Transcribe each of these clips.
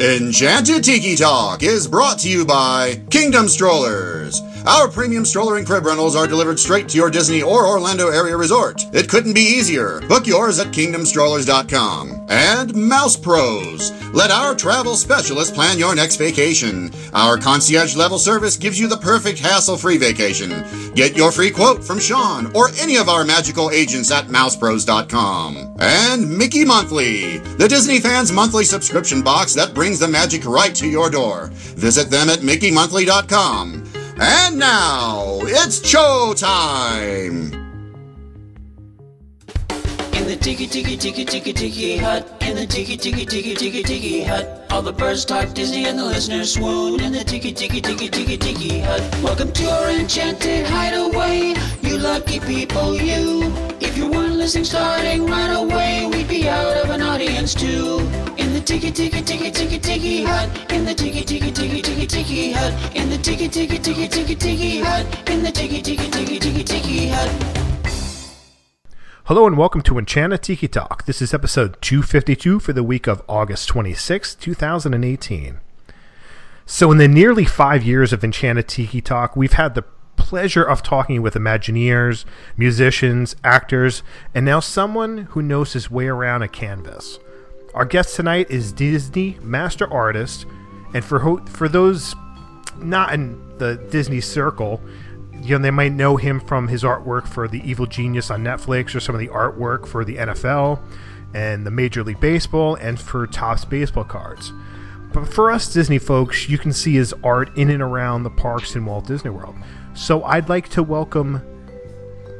Enchanted Tiki Talk is brought to you by Kingdom Strollers. Our premium stroller and crib rentals are delivered straight to your Disney or Orlando area resort. It couldn't be easier. Book yours at kingdomstrollers.com. And Mouse Pros. Let our travel specialist plan your next vacation. Our concierge level service gives you the perfect hassle free vacation. Get your free quote from Sean or any of our magical agents at mousepros.com. And Mickey Monthly, the Disney fans' monthly subscription box that brings the magic right to your door. Visit them at mickeymonthly.com. And now, it's show time! In the tiki tiki tiki tiki tiki hut, in the tiki tiki tiki tiki tiki hut, all the birds talk Disney and the listeners swoon. In the tiki tiki tiki tiki tiki hut, welcome to our enchanted hideaway. You lucky people, you. If you weren't right away, we'd be out of an audience too. In the hut, in the hut, in the hut, in the hut. Hello and welcome to Enchanted Tiki Talk. This is episode 252 for the week of August 26, 2018. So, in the nearly five years of Enchanted Tiki Talk, we've had the pleasure of talking with Imagineers, musicians, actors, and now someone who knows his way around a canvas. Our guest tonight is Disney master artist, and for ho- for those not in the Disney circle, you know, they might know him from his artwork for the Evil Genius on Netflix or some of the artwork for the NFL and the Major League Baseball and for Topps baseball cards. But for us Disney folks, you can see his art in and around the parks in Walt Disney World. So I'd like to welcome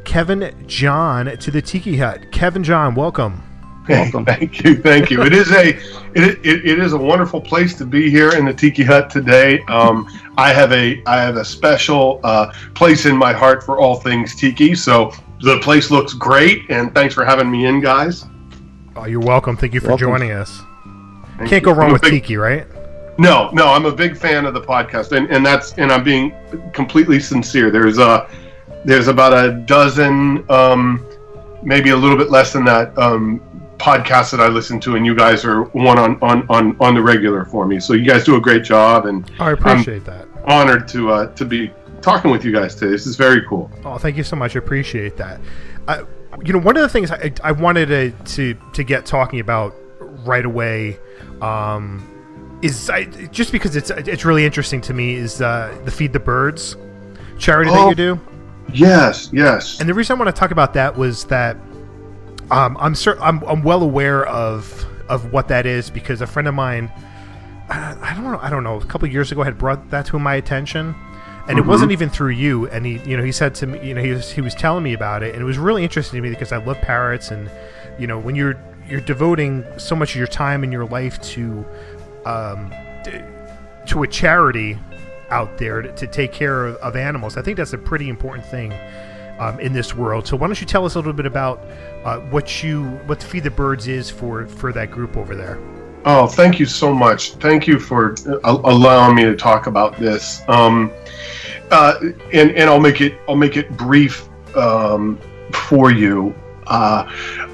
Kevin John to the Tiki Hut. Kevin John, welcome. Welcome. thank you, thank you. It is a it, it, it is a wonderful place to be here in the Tiki Hut today. Um, I have a I have a special uh, place in my heart for all things Tiki. So the place looks great, and thanks for having me in, guys. Oh, you're welcome. Thank you for Welcome. joining us. Thank Can't you. go wrong I'm with big- Tiki, right? No, no, I'm a big fan of the podcast, and, and that's and I'm being completely sincere. There's a there's about a dozen, um, maybe a little bit less than that, um, podcasts that I listen to, and you guys are one on, on, on, on the regular for me. So you guys do a great job, and Oh, I appreciate that. honored to uh, to be talking with you guys today. This is very cool. Oh, thank you so much. I appreciate that. Uh, you know, one of the things I, I wanted to, to to get talking about right away um, is I, just because it's it's really interesting to me is uh, the Feed the Birds charity that Oh. you do. Yes, yes. And the reason I want to talk about that was that um, I'm, cer- I'm I'm well aware of of what that is because a friend of mine, I, I don't know, I don't know, a couple years ago had brought that to my attention, and it wasn't even through you. And he, you know, he said to me, you know, he was he was telling me about it, and it was really interesting to me because I love parrots, and you know, when you're you're devoting so much of your time and your life to um, to a charity out there to, to take care of, of animals. I think that's a pretty important thing um, in this world. So why don't you tell us a little bit about uh, what you what Feed the Birds is for for that group over there? Oh, thank you so much. Thank you for uh, allowing me to talk about this. Um, uh, and and I'll make it I'll make it brief um, for you. Uh,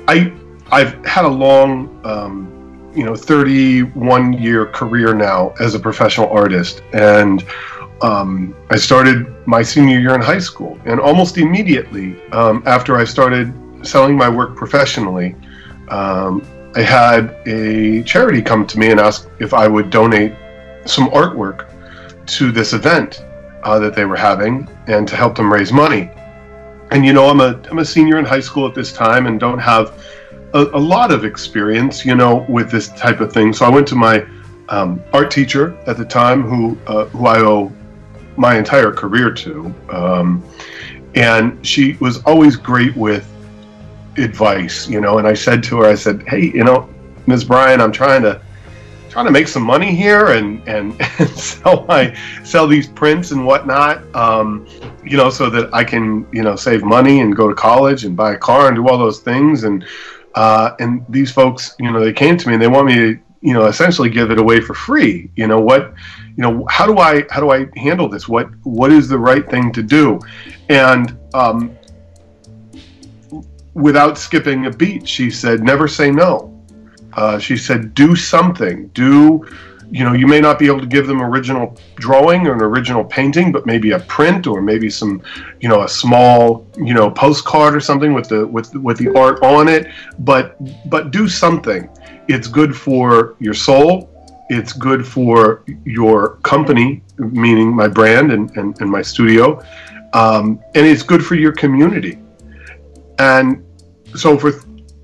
I I've had a long um, you know 31 year career now as a professional artist, and um, I started my senior year in high school, and almost immediately um, after I started selling my work professionally. Um, I had a charity come to me and ask if I would donate some artwork to this event uh, that they were having and to help them raise money. And you know, I'm a I'm a senior in high school at this time and don't have a, a lot of experience, you know, with this type of thing. So I went to my um, art teacher at the time, who uh, who I owe my entire career to, um, and she was always great with advice, you know. And I said to her, I said, "Hey, you know, Ms. Bryan, I'm trying to trying to make some money here and and, and sell my sell these prints and whatnot, um, you know, so that I can you know save money and go to college and buy a car and do all those things. And uh, and these folks, you know, they came to me and they want me to you know essentially give it away for free. You know what? You know how do I how do I handle this? What what is the right thing to do? And um, without skipping a beat, she said, "Never say no." Uh, she said, "Do something. Do you know, you may not be able to give them original drawing or an original painting, but maybe a print or maybe some, you know, a small, you know, postcard or something with the with with the art on it. But but do something. It's good for your soul. It's good for your company, meaning my brand and, and, and my studio. Um, and it's good for your community. And so for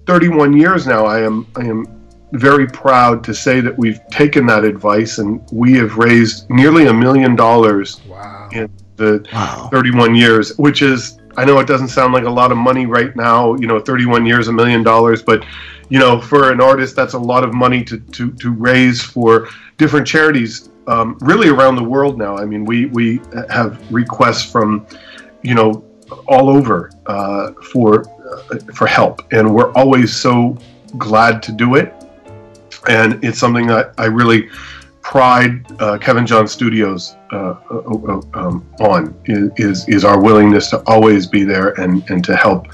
31 years now, I am I am very proud to say that we've taken that advice and we have raised nearly a million dollars Wow. in the Wow. 31 years, which is, I know it doesn't sound like a lot of money right now, you know, 31 years, a million dollars, but, you know, for an artist, that's a lot of money to, to, to raise for different charities um, really around the world now. I mean, we, we have requests from, you know, all over uh, for, uh, for help, and we're always so glad to do it. And it's something that I really pride uh, Kevin John Studios uh, um, on is is our willingness to always be there and and to help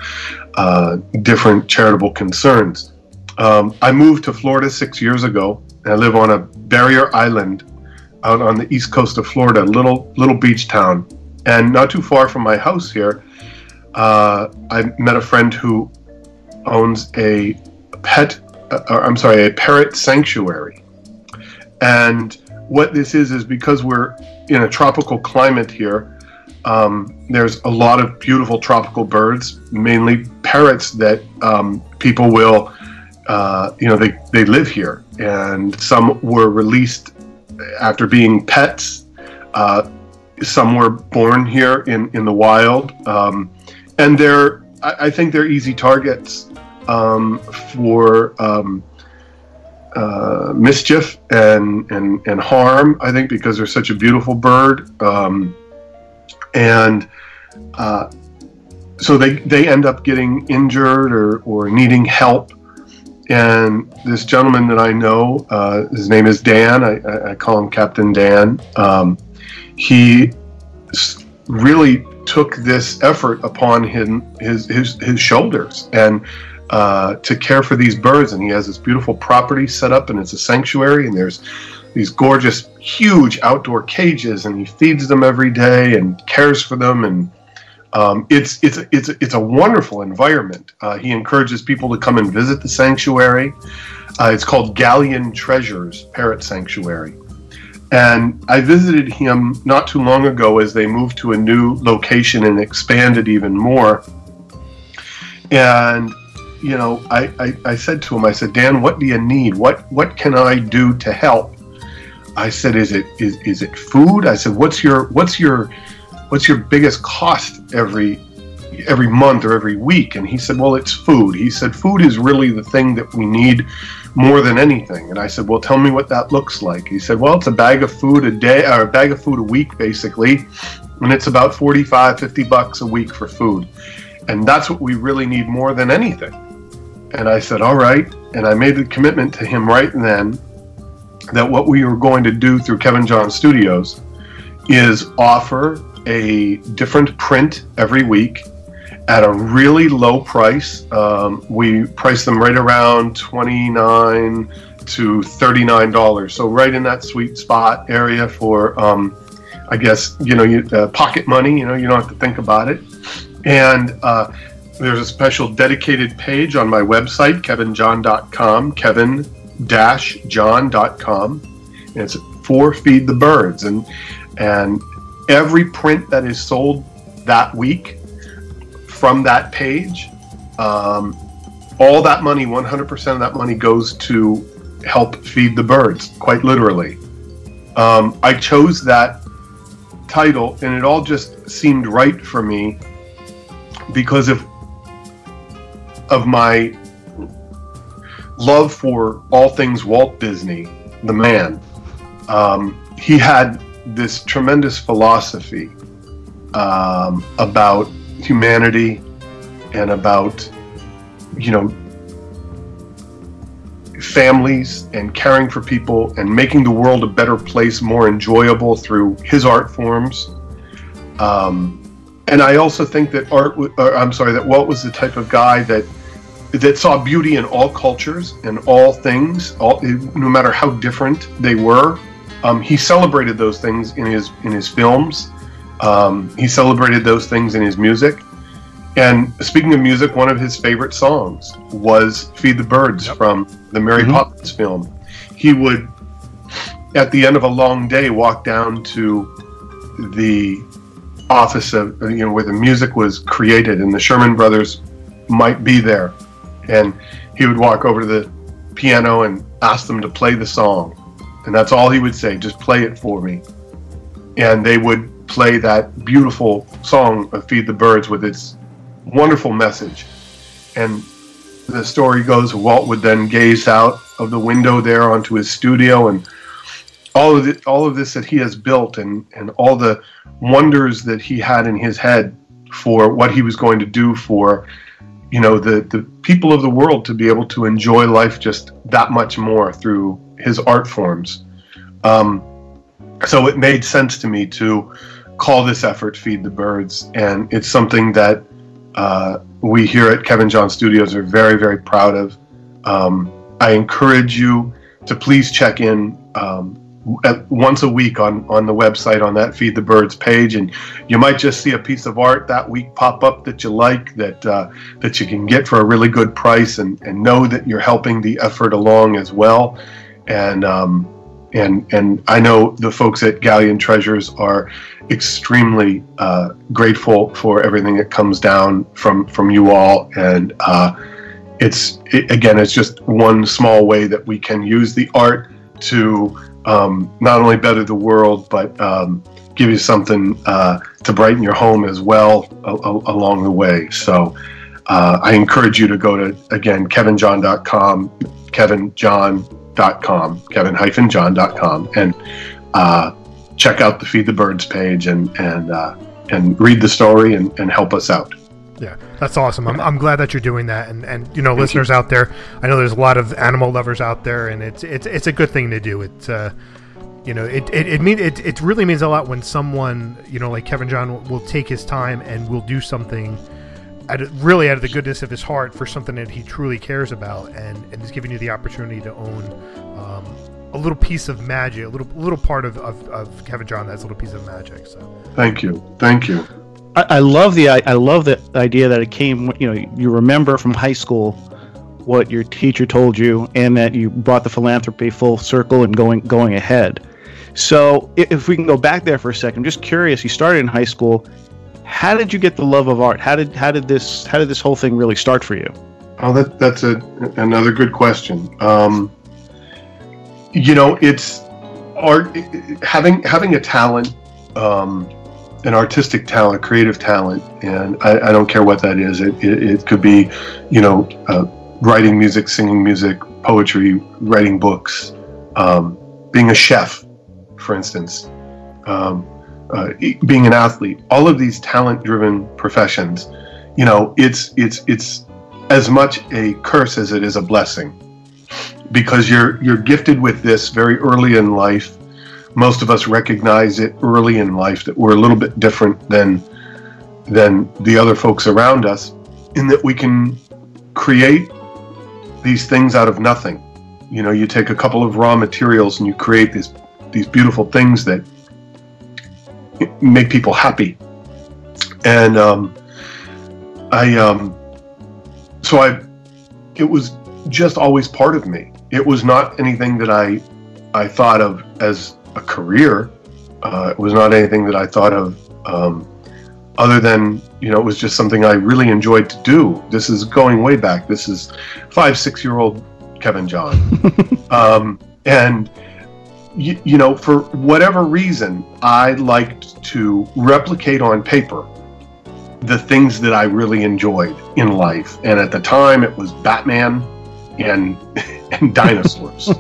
uh, different charitable concerns. Um, I moved to Florida six years ago. And I live on a barrier island out on the east coast of Florida, little little beach town, and not too far from my house here. Uh, I met a friend who owns a pet, uh, I'm sorry, a parrot sanctuary. And what this is is because we're in a tropical climate here. Um, there's a lot of beautiful tropical birds, mainly parrots that um, people will, uh, you know, they, they live here. And some were released after being pets. Uh, some were born here in, in the wild. Um, and they're, I, I think they're easy targets um, for um, uh, mischief and, and, and harm, I think, because they're such a beautiful bird. Um, and uh, so they, they end up getting injured or, or needing help. And this gentleman that I know, uh, his name is Dan, I, I- call him Captain Dan, um, he really took this effort upon him, his, his, his shoulders. And uh, to care for these birds. And he has this beautiful property set up, and it's a sanctuary. And there's these gorgeous, huge outdoor cages, and he feeds them every day and cares for them. And um, it's it's it's it's a wonderful environment. Uh, he encourages people to come and visit the sanctuary. Uh, it's called Galleon Treasures Parrot Sanctuary. And I visited him not too long ago as they moved to a new location and expanded even more. And you know, I, I, I said to him, I said, Dan, what do you need? What what can I do to help? I said, is it is, is it food? I said, what's your what's your what's your biggest cost every every month or every week? And he said, well, it's food. He said, food is really the thing that we need more than anything. And I said, well, tell me what that looks like. He said, well, it's a bag of food a day or a bag of food a week, basically, and it's about 45, 50 bucks a week for food. And that's what we really need more than anything. And I said, all right. And I made the commitment to him right then that what we were going to do through Kevin John Studios is offer a different print every week at a really low price. Um, we price them right around 29 to $39. So right in that sweet spot area for, um, I guess, you know, you, uh, pocket money, you know, you don't have to think about it. And, uh, there's a special dedicated page on my website, kevinjohn.com, kevin-john.com. And it's for Feed the Birds. And, and every print that is sold that week from that page, um, all that money, 100% of that money goes to help feed the birds, quite literally. Um, I chose that title and it all just seemed right for me because of of my love for all things Walt Disney, the man. Um, he had this tremendous philosophy um, about humanity and about, you know, families and caring for people and making the world a better place, more enjoyable through his art forms. Um, and I also think that art, or, I'm sorry, that Walt was the type of guy that that saw beauty in all cultures and all things, all no matter how different they were. Um, he celebrated those things in his in his films. Um, he celebrated those things in his music. And speaking of music, one of his favorite songs was "Feed the Birds" Yep. from the Mary Mhm. Poppins film. He would, at the end of a long day, walk down to the office of you know where the music was created, and the Sherman Brothers might be there, and he would walk over to the piano and ask them to play the song, and that's all he would say, just play it for me, and they would play that beautiful song of "Feed the Birds" with its wonderful message, and the story goes Walt would then gaze out of the window there onto his studio and all of the, all of this that he has built and and all the wonders that he had in his head for what he was going to do for you know the the people of the world to be able to enjoy life just that much more through his art forms um, so it made sense to me to call this effort feed the birds and it's something that uh, we here at Kevin John Studios are very, very proud of. Um, I encourage you to please check in um, once a week on, on the website on that Feed the Birds page, and you might just see a piece of art that week pop up that you like that uh, that you can get for a really good price, and, and know that you're helping the effort along as well. And um, and and I know the folks at Galleon Treasures are extremely uh, grateful for everything that comes down from from you all and uh, it's it, again it's just one small way that we can use the art to um, not only better the world but um, give you something uh, to brighten your home as well a, a- along the way so uh, I encourage you to go to again kevinjohn.com kevinjohn.com kevin-john.com and uh, check out the Feed the Birds page and and uh, and read the story and, and help us out. Yeah, that's awesome. I'm, I'm glad that you're doing that, and, and you know, listeners out there, I know there's a lot of animal lovers out there, and it's it's it's a good thing to do. It, uh, you know, it it it mean it, it really means a lot when someone you know like Kevin John will, will take his time and will do something. Out of, really out of the goodness of his heart for something that he truly cares about, and, and is giving you the opportunity to own um, a little piece of magic, a little little part of, of, of Kevin John that's a little piece of magic. So Thank you, thank you. I, love the I, I love the idea that it came. You know, you remember from high school what your teacher told you, and that you brought the philanthropy full circle and going going ahead. So, if we can go back there for a second, I'm just curious. You started in high school. How did you get the love of art? How did how did this how did this whole thing really start for you? Oh, that that's a another good question. Um, you know, it's art having having a talent, um, an artistic talent, creative talent, and I, I don't care what that is. It, it, it could be, you know, uh, writing music, singing music, poetry, writing books, um, being a chef, for instance, um, uh, being an athlete. All of these talent-driven professions, you know, it's it's it's as much a curse as it is a blessing because you're you're gifted with this very early in life most of us recognize it early in life that we're a little bit different than than the other folks around us in that we can create these things out of nothing you know you take a couple of raw materials and you create these these beautiful things that make people happy and um, i um, so I, it was just always part of me. It was not anything that I, I thought of as a career. Uh, it was not anything that I thought of, um, other than you know, it was just something I really enjoyed to do. This is going way back. This is five, six year old Kevin John, um, and you, you know, for whatever reason, I liked to replicate on paper the things that I really enjoyed in life. And at the time, it was Batman and and dinosaurs.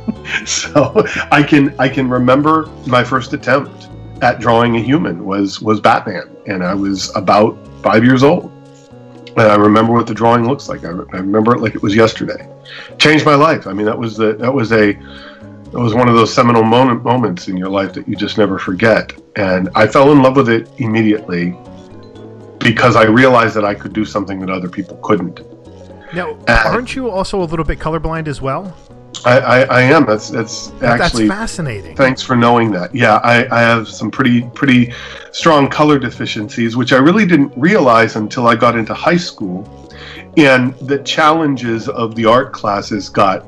so I can I can remember my first attempt at drawing a human was was Batman, and I was about five years old. And I remember what the drawing looks like. I, re- I remember it like it was yesterday. Changed my life. I mean, that was the that was a it was one of those seminal moment moments in your life that you just never forget. And I fell in love with it immediately because I realized that I could do something that other people couldn't. Now, aren't you also a little bit colorblind as well? I, I, I am. That's that's actually. That's fascinating. Thanks for knowing that. Yeah, I, I have some pretty pretty strong color deficiencies, which I really didn't realize until I got into high school, and the challenges of the art classes got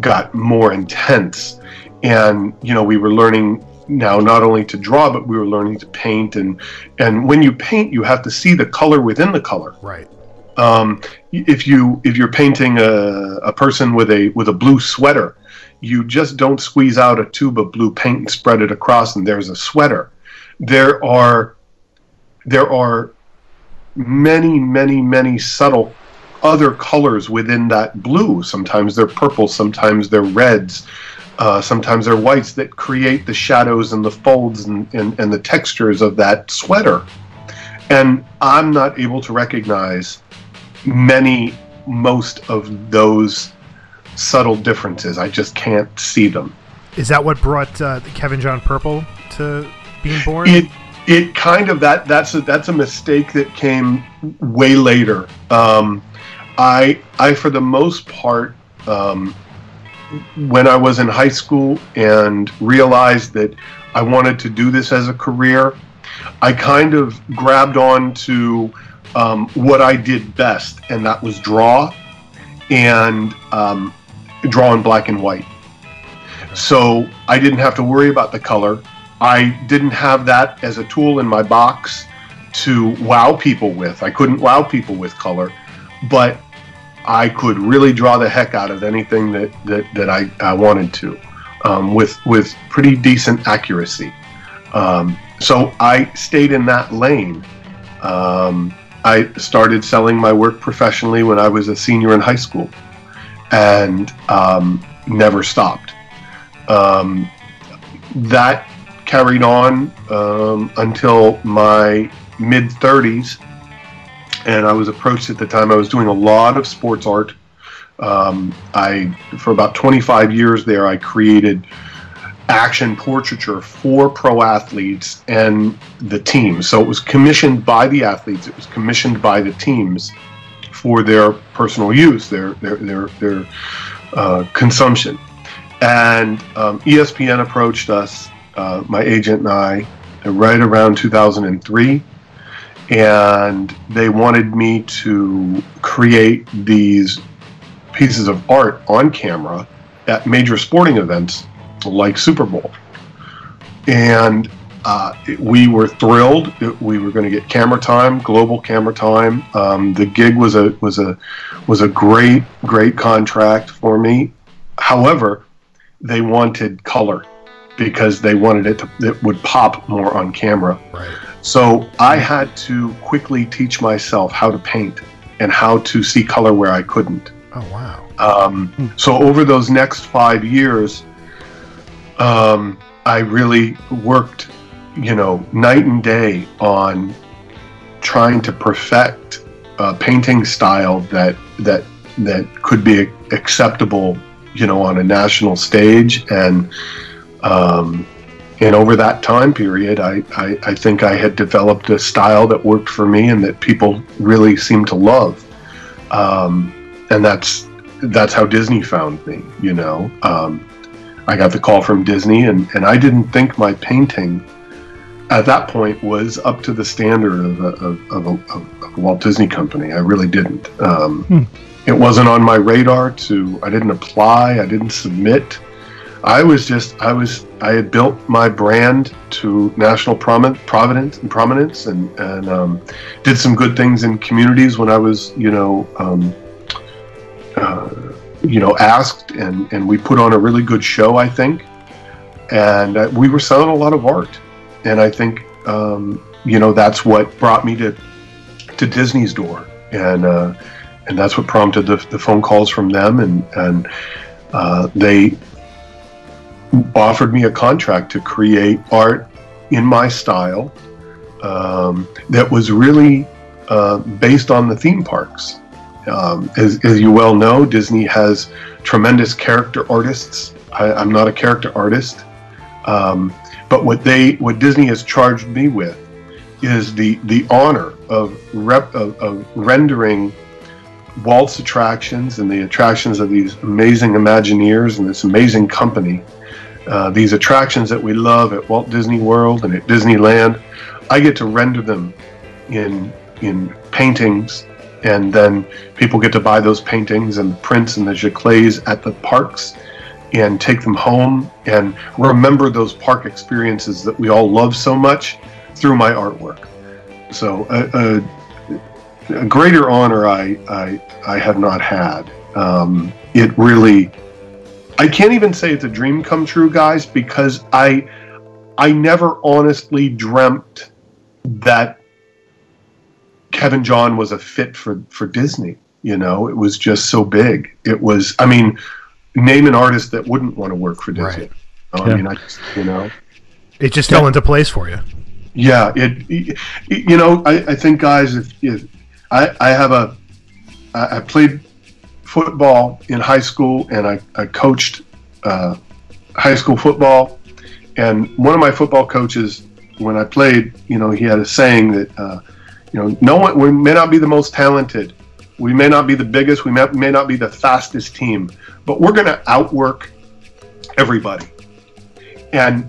got more intense, and you know we were learning now not only to draw but we were learning to paint and and when you paint you have to see the color within the color Right. Um, if you if you're painting a, a person with a with a blue sweater, you just don't squeeze out a tube of blue paint and spread it across, and there's a sweater. There are there are many many many subtle other colors within that blue. Sometimes they're purple, sometimes they're reds, uh, sometimes they're whites that create the shadows and the folds and, and, and the textures of that sweater. And I'm not able to recognize many, most of those subtle differences. I just can't see them. Is that what brought uh, Kevin John Purple to being born? It it kind of that that's a that's a mistake that came way later. Um, I I for the most part um, when I was in high school and realized that I wanted to do this as a career, I kind of grabbed on to um, what I did best, and that was draw and um, draw in black and white. So I didn't have to worry about the color. I didn't have that as a tool in my box to wow people with. I couldn't wow people with color, but I could really draw the heck out of anything that that, that I, I wanted to, um, with with pretty decent accuracy. Um, so I stayed in that lane. Um, I started selling my work professionally when I was a senior in high school, and um, never stopped. Um, that carried on um, until my mid 30s, and I was approached at the time. I was doing a lot of sports art. Um, I, for about 25 years there, I created action portraiture for pro athletes and the teams. So it was commissioned by the athletes. It was commissioned by the teams for their personal use, their their their, their uh, consumption. And um, ESPN approached us, uh, my agent and I, right around 2003, and they wanted me to create these pieces of art on camera at major sporting events like Super Bowl. And uh, we were thrilled. We were going to get camera time, global camera time. Um, the gig was a was a was a great great contract for me. However, they wanted color because they wanted it to it would pop more on camera. right. So I had to quickly teach myself how to paint and how to see color where I couldn't. Oh wow. Um, so over those next five years, um, I really worked, you know, night and day on trying to perfect a painting style that that that could be acceptable, you know, on a national stage. And um, and over that time period, I, I I think I had developed a style that worked for me and that people really seemed to love. Um, and that's that's how Disney found me. You know, um, I got the call from Disney, and and I didn't think my painting at that point was up to the standard of a, of, of, a, of a Walt Disney Company. I really didn't. Um, It wasn't on my radar to. I didn't apply. I didn't submit. I was just. I was. I had built my brand to national prominence, providence and prominence, and and um, did some good things in communities when I was, you know, um, uh, you know, asked, and and we put on a really good show, I think, and uh, we were selling a lot of art, and I think, um, you know, that's what brought me to to Disney's door, and uh, and that's what prompted the, the phone calls from them, and and uh, they offered me a contract to create art in my style um, that was really uh, based on the theme parks. Um, as, as you well know, Disney has tremendous character artists. I, I'm not a character artist, um, but what they what Disney has charged me with is the the honor of rep of, of rendering Walt's attractions and the attractions of these amazing Imagineers and this amazing company, uh, these attractions that we love at Walt Disney World and at Disneyland, I get to render them in in paintings, and then people get to buy those paintings and the prints and the giclées at the parks, and take them home and remember those park experiences that we all love so much through my artwork. So a, a, a greater honor I, I I have not had. Um, it really, I can't even say it's a dream come true, guys, because I I never honestly dreamt that Kevin John was a fit for for Disney. You know, it was just so big. It was. I mean, name an artist that wouldn't want to work for Disney. Right. I Yeah. mean, I just, you know. It just fell into place for you. Yeah, it, it- you know, I, I think guys, if, if I, I have a, I I played football in high school and I, I coached uh, high school football. And one of my football coaches, when I played, you know, he had a saying that, uh, you know, no one, we may not be the most talented, we may not be the biggest, we may, may not be the fastest team, but we're going to outwork everybody. And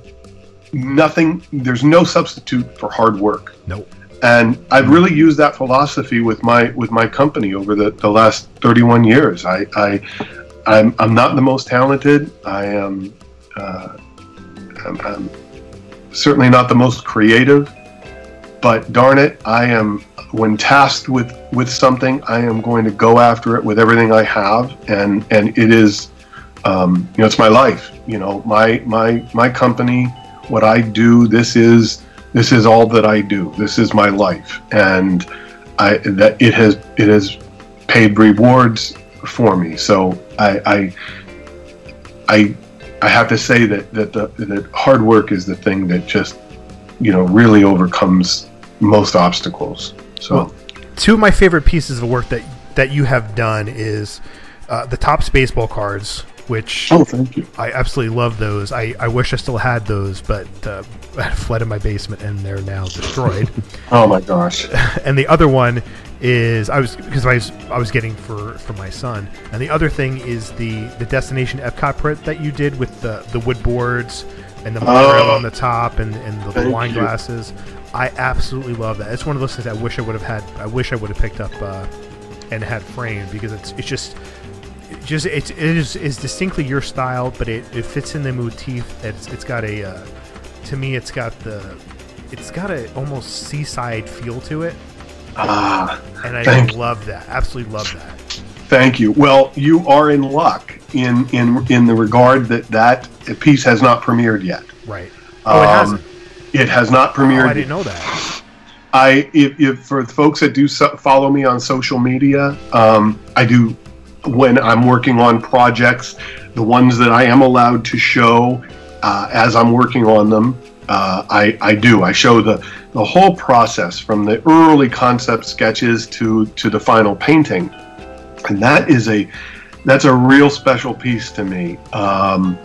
nothing, there's no substitute for hard work Nope. and I've really used that philosophy with my with my company over the, the last 31 years. I, I I'm, I'm not the most talented. I am uh, I'm, I'm certainly not the most creative, but darn it, I am when tasked with with something, I am going to go after it with everything I have, and and it is um, you know it's my life. You know my my my company, what I do. This is this is all that I do. This is my life, and I that it has it has paid rewards for me. So I I I, I have to say that that the, that hard work is the thing that just you know really overcomes most obstacles. So Well, two of my favorite pieces of work that that you have done is uh, the Topps baseball cards, which oh, thank you. I absolutely love those. I, I wish I still had those, but uh, I fled in my basement and they're now destroyed. Oh my gosh. and the other one is I was because I was I was getting for for my son. And the other thing is the the destination Epcot print that you did with the the wood boards and the monorail Oh. on the top and and the, Thank wine you. glasses. I absolutely love that. It's one of those things I wish I would have had. I wish I would have picked up uh, and had framed because it's it's just it just it's it is is distinctly your style, but it, it fits in the motif. It's it's got a uh, to me it's got the it's got a almost seaside feel to it, Ah, and I love that. Absolutely love that. Thank you. Well, you are in luck in in in the regard that that piece has not premiered yet. Right. Oh, it Um, hasn't. It has not Oh, premiered. I didn't know that. I if, if for folks that do so, follow me on social media, um, I do when I'm working on projects, the ones that I am allowed to show uh, as I'm working on them. Uh, I, I do. I show the, the whole process from the early concept sketches to, to the final painting, and that is a that's a real special piece to me. Um,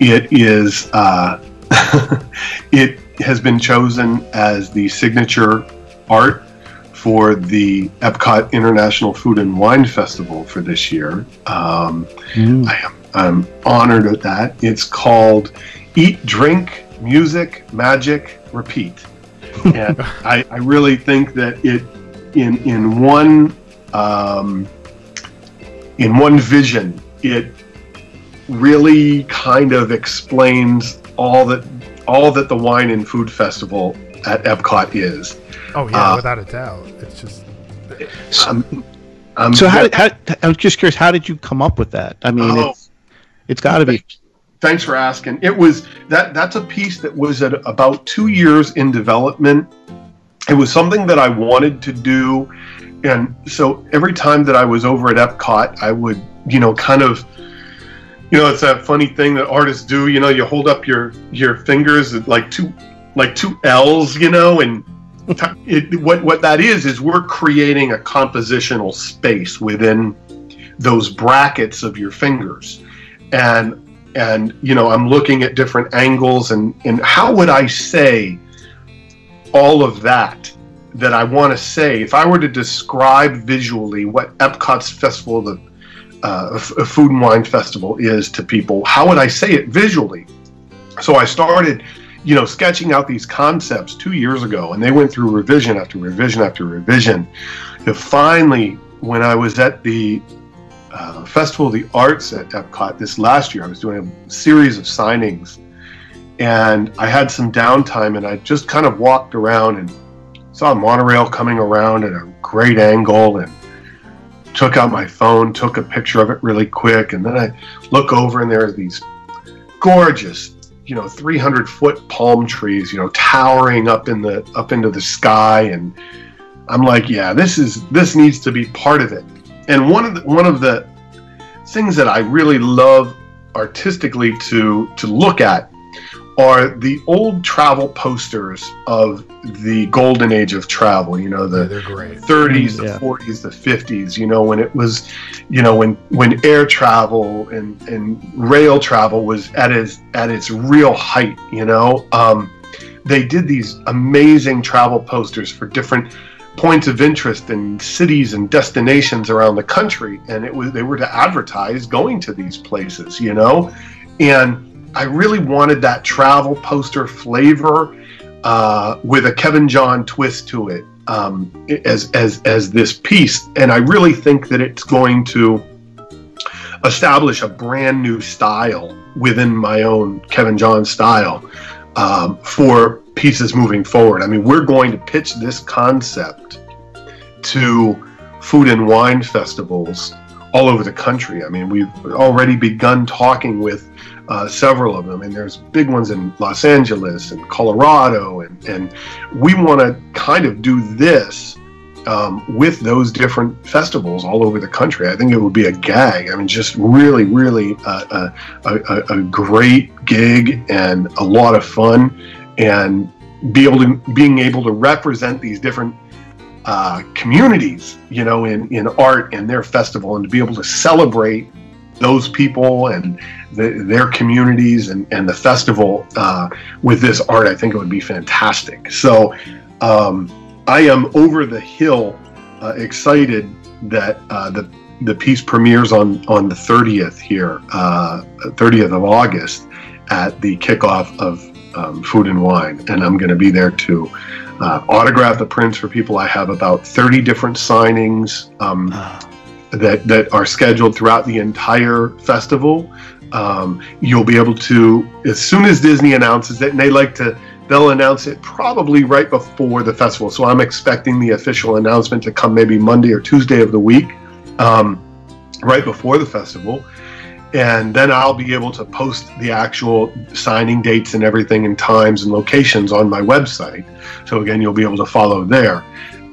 it is uh, it has been chosen as the signature art for the Epcot International Food and Wine Festival for this year. Um, Mm. I am I'm honored at that. It's called Eat, Drink, Music, Magic, Repeat. And I, I really think that it in in one um, in one vision it really kind of explains all that all that the wine and food festival at Epcot is. Oh yeah, Uh, without a doubt. It's just Um, um, So how, how I was just curious, how did you come up with that? I mean, Oh. it's it's got to be. Thanks for asking. It was that that's a piece that was at about two years in development. It was something that I wanted to do, and so every time that I was over at Epcot, I would, you know, kind of, you know, it's that funny thing that artists do. You know, you hold up your your fingers like two like two L's, you know, and it, what what that is is we're creating a compositional space within those brackets of your fingers and and you know i'm looking at different angles and and how would i say all of that that I want to say, if I were to describe visually what Epcot's Festival of the uh, F- Food and Wine Festival is to people, how would I say it visually? So I started, you know, sketching out these concepts two years ago, and they went through revision after revision after revision. Finally, when I was at the uh, Festival of the Arts at Epcot this last year, I was doing a series of signings, and I had some downtime, and I just kind of walked around and saw a monorail coming around at a great angle, and took out my phone, took a picture of it really quick, and then I look over, and there are these gorgeous, you know, 300 foot palm trees, you know, towering up in the up into the sky, and I'm like, yeah, this is this needs to be part of it. And one of the one of the things that I really love artistically to to look at are the old travel posters of the golden age of travel. You know, the they're great. 30s, the Yeah. 40s, the 50s. You know, when it was, you know, when when air travel and and rail travel was at its at its real height. You know, um, they did these amazing travel posters for different points of interest in cities and destinations around the country, and it was they were to advertise going to these places. You know, and I really wanted that travel poster flavor uh, with a Kevin John twist to it um, as as as this piece, and I really think that it's going to establish a brand new style within my own Kevin John style um, for pieces moving forward. I mean, we're going to pitch this concept to food and wine festivals all over the country. I mean, we've already begun talking with uh, several of them, and there's big ones in Los Angeles and Colorado, and and we want to kind of do this um, with those different festivals all over the country. I think it would be a gag. I mean, just really, really uh, a, a, a great gig and a lot of fun, and be able to being able to represent these different uh, communities, you know, in in art and their festival, and to be able to celebrate those people and the, their communities and, and the festival uh, with this art, I think it would be fantastic. So um, I am over the hill uh, excited that uh, the the piece premieres on on the 30th here, uh, 30th of August, at the kickoff of um, Food and Wine, and I'm going to be there to uh, autograph the prints for people. I have about 30 different signings. Um, that that are scheduled throughout the entire festival. Um, you'll be able to as soon as Disney announces it, and they like to they'll announce it probably right before the festival. So I'm expecting the official announcement to come maybe Monday or Tuesday of the week, um, right before the festival. And then I'll be able to post the actual signing dates and everything and times and locations on my website. So again, you'll be able to follow there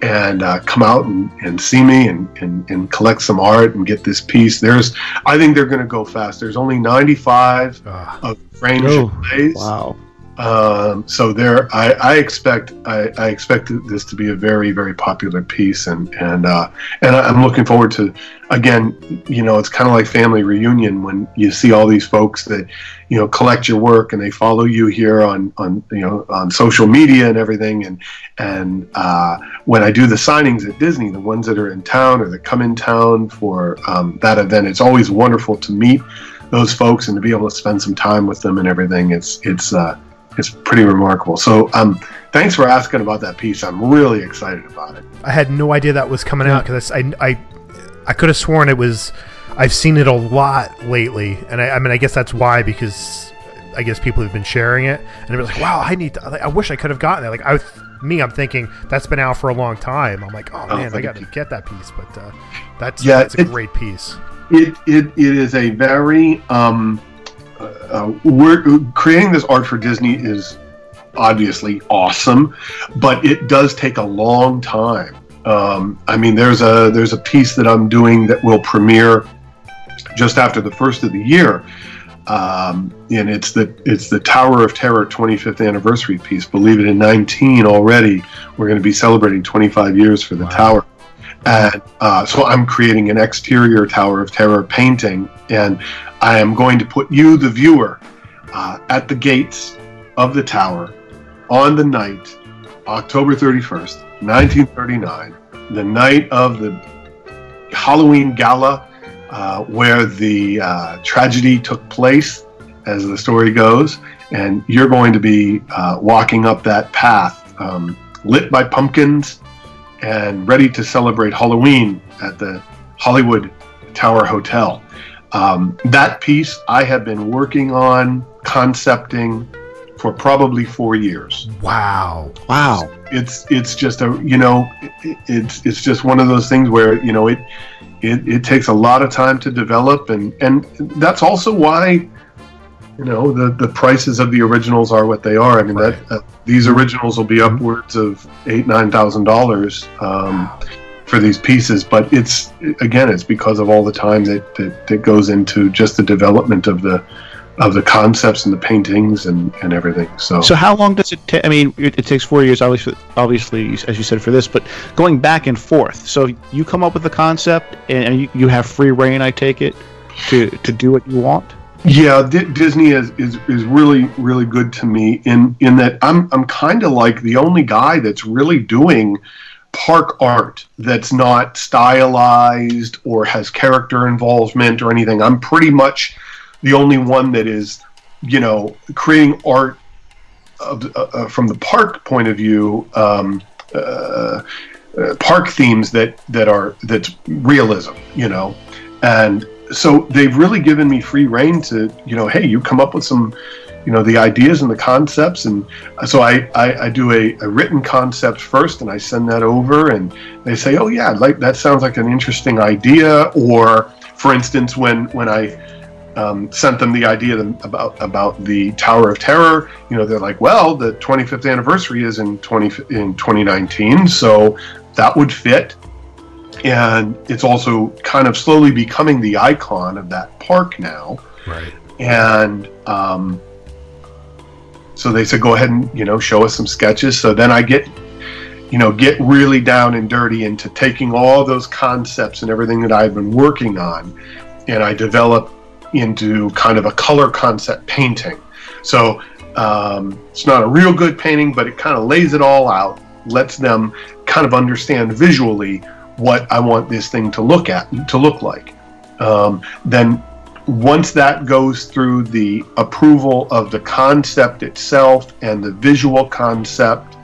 and uh, come out and, and see me and, and, and collect some art and get this piece. There's, I think they're going to go fast. There's only 95 Ah, of frames Oh. Wow. Um, so there, I, I expect, I, I expect this to be a very, very popular piece, and and uh, and I'm looking forward to, again, you know, it's kind of like family reunion when you see all these folks that, you know, collect your work and they follow you here on on you know on social media and everything, and and uh, when I do the signings at Disney, the ones that are in town or that come in town for um, that event, it's always wonderful to meet those folks and to be able to spend some time with them and everything. It's it's uh, it's pretty remarkable. So um, thanks for asking about that piece. I'm really excited about it. I had no idea that was coming out because I, I, I could have sworn it was. I've seen it a lot lately, and I, I mean, I guess that's why because I guess people have been sharing it, and they're like, "Wow, I need. To, I wish I could have gotten it." Like I, was- me, I'm thinking that's been out for a long time. I'm like, "Oh Oh, man, I got to get that piece," but uh, that's Yeah, that's a it- great piece. It it, it is a very um, uh, we're creating this art for Disney is obviously awesome, but it does take a long time. Um, I mean, there's a there's a piece that I'm doing that will premiere just after the first of the year. Um, and it's the it's the Tower of Terror 25th anniversary piece. Believe it, in 19 already, we're going to be celebrating 25 years for the Wow. tower. And uh, so I'm creating an exterior Tower of Terror painting, and I am going to put you, the viewer, uh, at the gates of the tower on the night, October 31st, 1939, the night of the Halloween gala, uh, where the uh, tragedy took place, as the story goes, and you're going to be uh, walking up that path, um, lit by pumpkins, and ready to celebrate Halloween at the Hollywood Tower Hotel. Um, that piece I have been working on concepting for probably four years. Wow. Wow. It's it's just a you know it, it's it's just one of those things where you know it, it it takes a lot of time to develop and and that's also why you know the the prices of the originals are what they are. I mean Right. that uh, these originals will be upwards of eight nine thousand dollars um, for these pieces, but it's again it's because of all the time that, that that goes into just the development of the of the concepts and the paintings and and everything. So, So how long does it take? I mean, it, it takes four years, obviously, obviously, as you said, for this, but going back and forth. So you come up with the concept, and, and you, you have free reign, I take it, to to do what you want. Yeah, D- Disney is, is is really really good to me in in that I'm I'm kind of like the only guy that's really doing park art that's not stylized or has character involvement or anything. I'm pretty much the only one that is, you know, creating art of, uh, uh, from the park point of view. Um, uh, uh, park themes that that are that's realism, you know, and so they've really given me free reign to you know hey you come up with some you know the ideas and the concepts and so i i, I do a, a written concept first and i send that over and they say oh yeah like that sounds like an interesting idea or for instance when when i um, sent them the idea about about the Tower of Terror. You know, they're like, well, the 25th anniversary is in 20 in 2019, so that would fit and it's also kind of slowly becoming the icon of that park now. Right. And um, so they said, go ahead and you know show us some sketches. So then I get you know get really down and dirty into taking all those concepts and everything that I've been working on, and I develop into kind of a color concept painting. So um, it's not a real good painting, but it kind of lays it all out, lets them kind of understand visually what I want this thing to look at to look like. Um, then once that goes through the approval of the concept itself and the visual concept,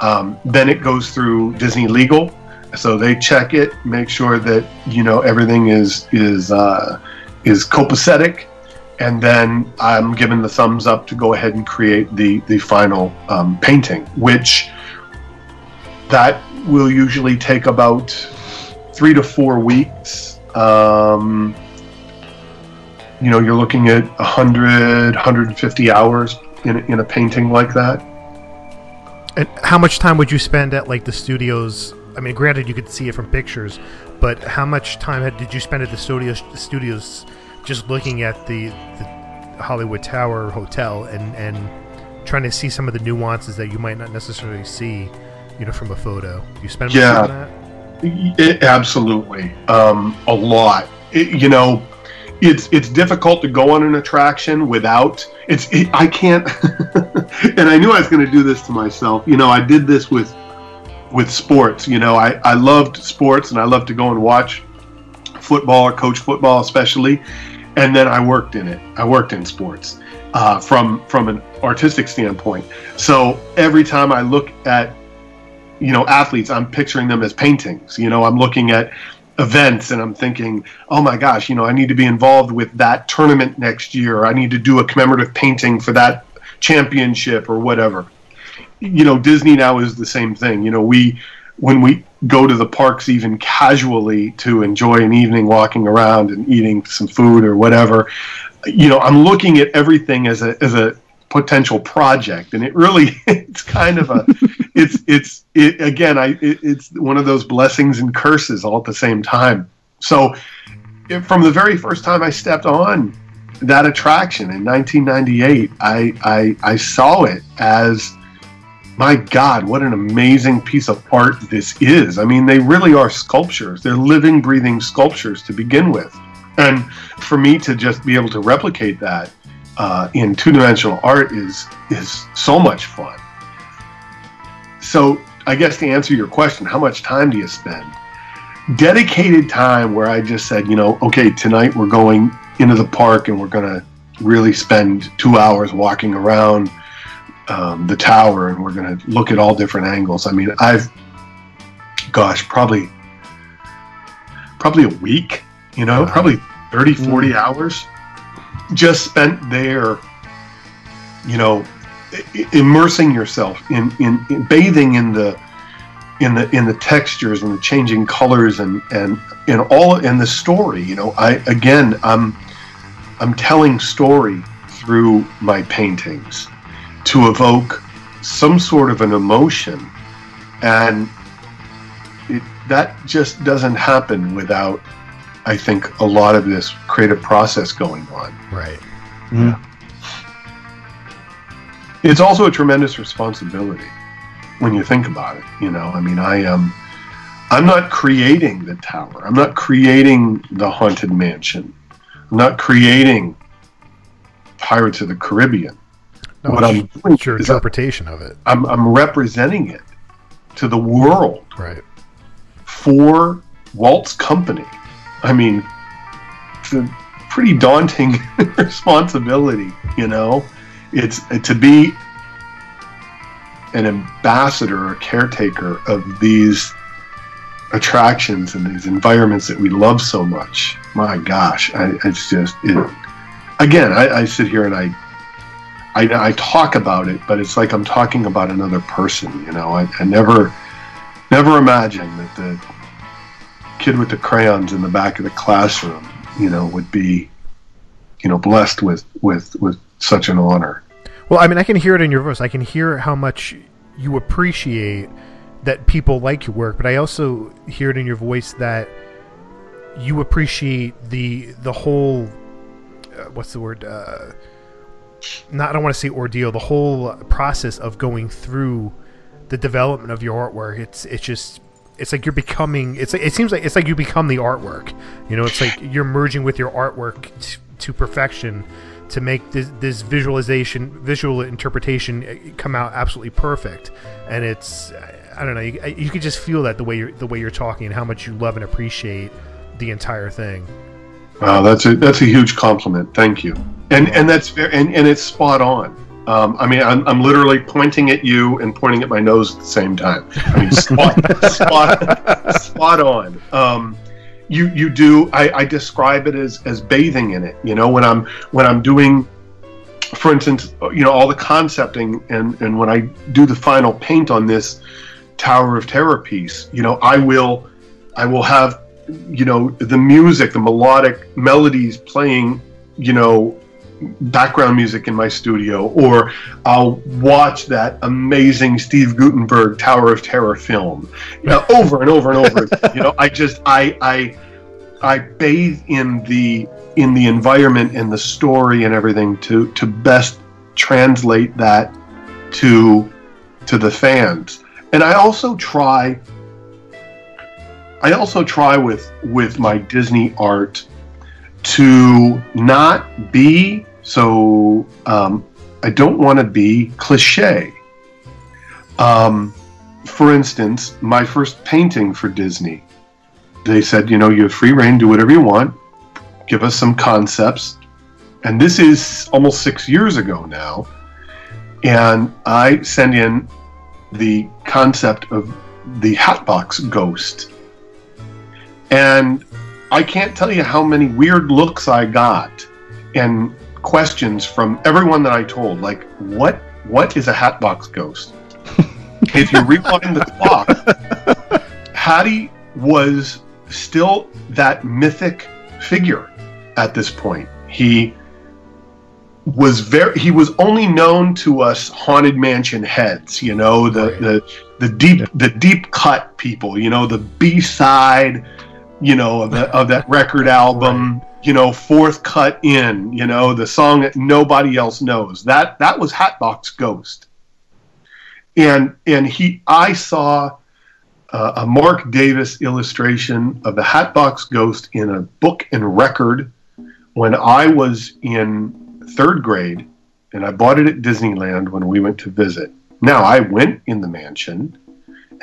um, then it goes through Disney Legal. So they check it, make sure that you know everything is is uh, is copacetic, and then I'm given the thumbs up to go ahead and create the the final um, painting, which that will usually take about three to four weeks. Um, you know, you're looking at 100, 150 hours in, in a painting like that. And how much time would you spend at like the studios? I mean, granted, you could see it from pictures, but how much time had, did you spend at the studios? Studios, just looking at the, the Hollywood Tower Hotel and and trying to see some of the nuances that you might not necessarily see, you know, from a photo. You spend much Yeah. time on that? It, absolutely, um, a lot. It, you know, it's it's difficult to go on an attraction without it's. It, I can't, and I knew I was going to do this to myself. You know, I did this with with sports. You know, I I loved sports and I loved to go and watch football or coach football, especially. And then I worked in it. I worked in sports uh, from from an artistic standpoint. So every time I look at you know athletes i'm picturing them as paintings you know i'm looking at events and i'm thinking oh my gosh you know i need to be involved with that tournament next year. I need to do a commemorative painting for that championship or whatever. You know disney now is the same thing. You know we when we go to the parks even casually to enjoy an evening walking around and eating some food or whatever you know i'm looking at everything as a as a potential project. And it really it's kind of a it's it's it again i it, it's one of those blessings and curses all at the same time. So it, from the very first time i stepped on that attraction in 1998 i i i saw it as my god what an amazing piece of art this is. I mean they really are sculptures. They're living breathing sculptures to begin with. And for me to just be able to replicate that uh, in two-dimensional art is is so much fun. So I guess to answer your question, how much time do you spend? Dedicated time where I just said, you know, okay, tonight we're going into the park and we're going to really spend two hours walking around um, the tower and we're going to look at all different angles. I mean, I've, gosh, probably, probably a week, you know, probably 30, 40 hours just spent there, you know, immersing yourself in, in, in bathing in the, in the in the textures and the changing colors and and in all in the story you know. I again i'm i'm telling story through my paintings to evoke some sort of an emotion and it, that just doesn't happen without i think a lot of this creative process going on Right. Mm-hmm. Yeah. It's also a tremendous responsibility when you think about it you know i mean i am i'm not creating the tower i'm not creating the haunted mansion i'm not creating pirates of the caribbean No, what i'm doing it's your is I'm, interpretation of it. I'm, I'm representing it to the world Right. for walt's company i mean it's a pretty daunting responsibility you know? It's uh, to be an ambassador or caretaker of these attractions and these environments that we love so much my gosh I, it's just it, again I, I sit here and I, I i talk about it but it's like i'm talking about another person you know? I, I never never imagined that the kid with the crayons in the back of the classroom you know would be you know blessed with with with such an honor Well, I mean, I can hear it in your voice. I can hear how much you appreciate that people like your work, but I also hear it in your voice that you appreciate the the whole uh, what's the word? Uh, not I don't want to say ordeal. The whole process of going through the development of your artwork. It's it's just it's like you're becoming. It's like, it seems like it's like you become the artwork. You know, it's like you're merging with your artwork t- to perfection to make this, this visualization, visual interpretation uh, come out absolutely perfect. And it's I don't know. You, you could just feel that the way you're the way you're talking and how much you love and appreciate the entire thing. Wow, that's a that's a huge compliment. Thank you. And and that's and, and it's spot on. Um, I mean, I'm, I'm literally pointing at you and pointing at my nose at the same time. I mean, spot spot, spot on. Um, you you do. I, I describe it as as bathing in it. You know, when I'm when I'm doing, for instance, you know, all the concepting and and when I do the final paint on this Tower of Terror piece, you know, I will I will have you know the music the melodic melodies playing you know background music in my studio or i'll watch that amazing steve guttenberg tower of terror film. You know, over and over and over you know i just i i i bathe in the in the environment and the story and everything to to best translate that to to the fans. And i also try I also try with with my Disney art to not be so. Um, I don't want to be cliche. Um, for instance, my first painting for Disney, they said, you know, you have free reign, do whatever you want, give us some concepts, and this is almost six years ago now, and I send in the concept of the Hatbox Ghost and I can't tell you how many weird looks I got and questions from everyone that I told. Like, what what is a hatbox ghost? if you rewind the clock, Hattie was still that mythic figure at this point. He was very he was only known to us haunted mansion heads, you know, the Right. the the deep the deep cut people, you know, the B side you know of, the, of that record album you know fourth cut in you know the song that nobody else knows. That that was hatbox ghost. And and he i saw uh, a marc davis illustration of the hatbox ghost in a book and record when i was in third grade and i bought it at disneyland when we went to visit. Now i went in the mansion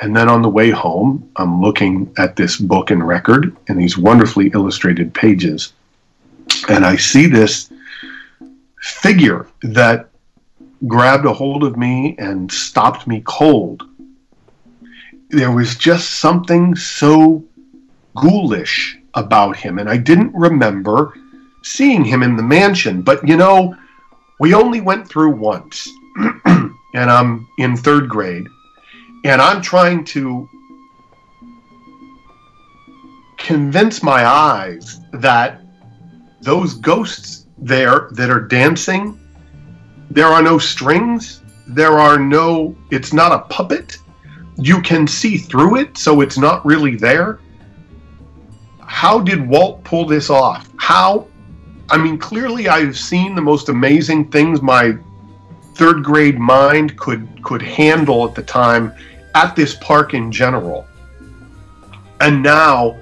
And then on the way home, I'm looking at this book and record and these wonderfully illustrated pages. And I see this figure that grabbed a hold of me and stopped me cold. There was just something so ghoulish about him, and I didn't remember seeing him in the mansion. But you know, we only went through once, and I'm in third grade, and I'm trying to convince my eyes that those ghosts there that are dancing, there are no strings, there are no, it's not a puppet. You can see through it, so it's not really there. How did Walt pull this off? How? I mean, clearly I've seen the most amazing things my third grade mind could could handle at the time at this park in general. And now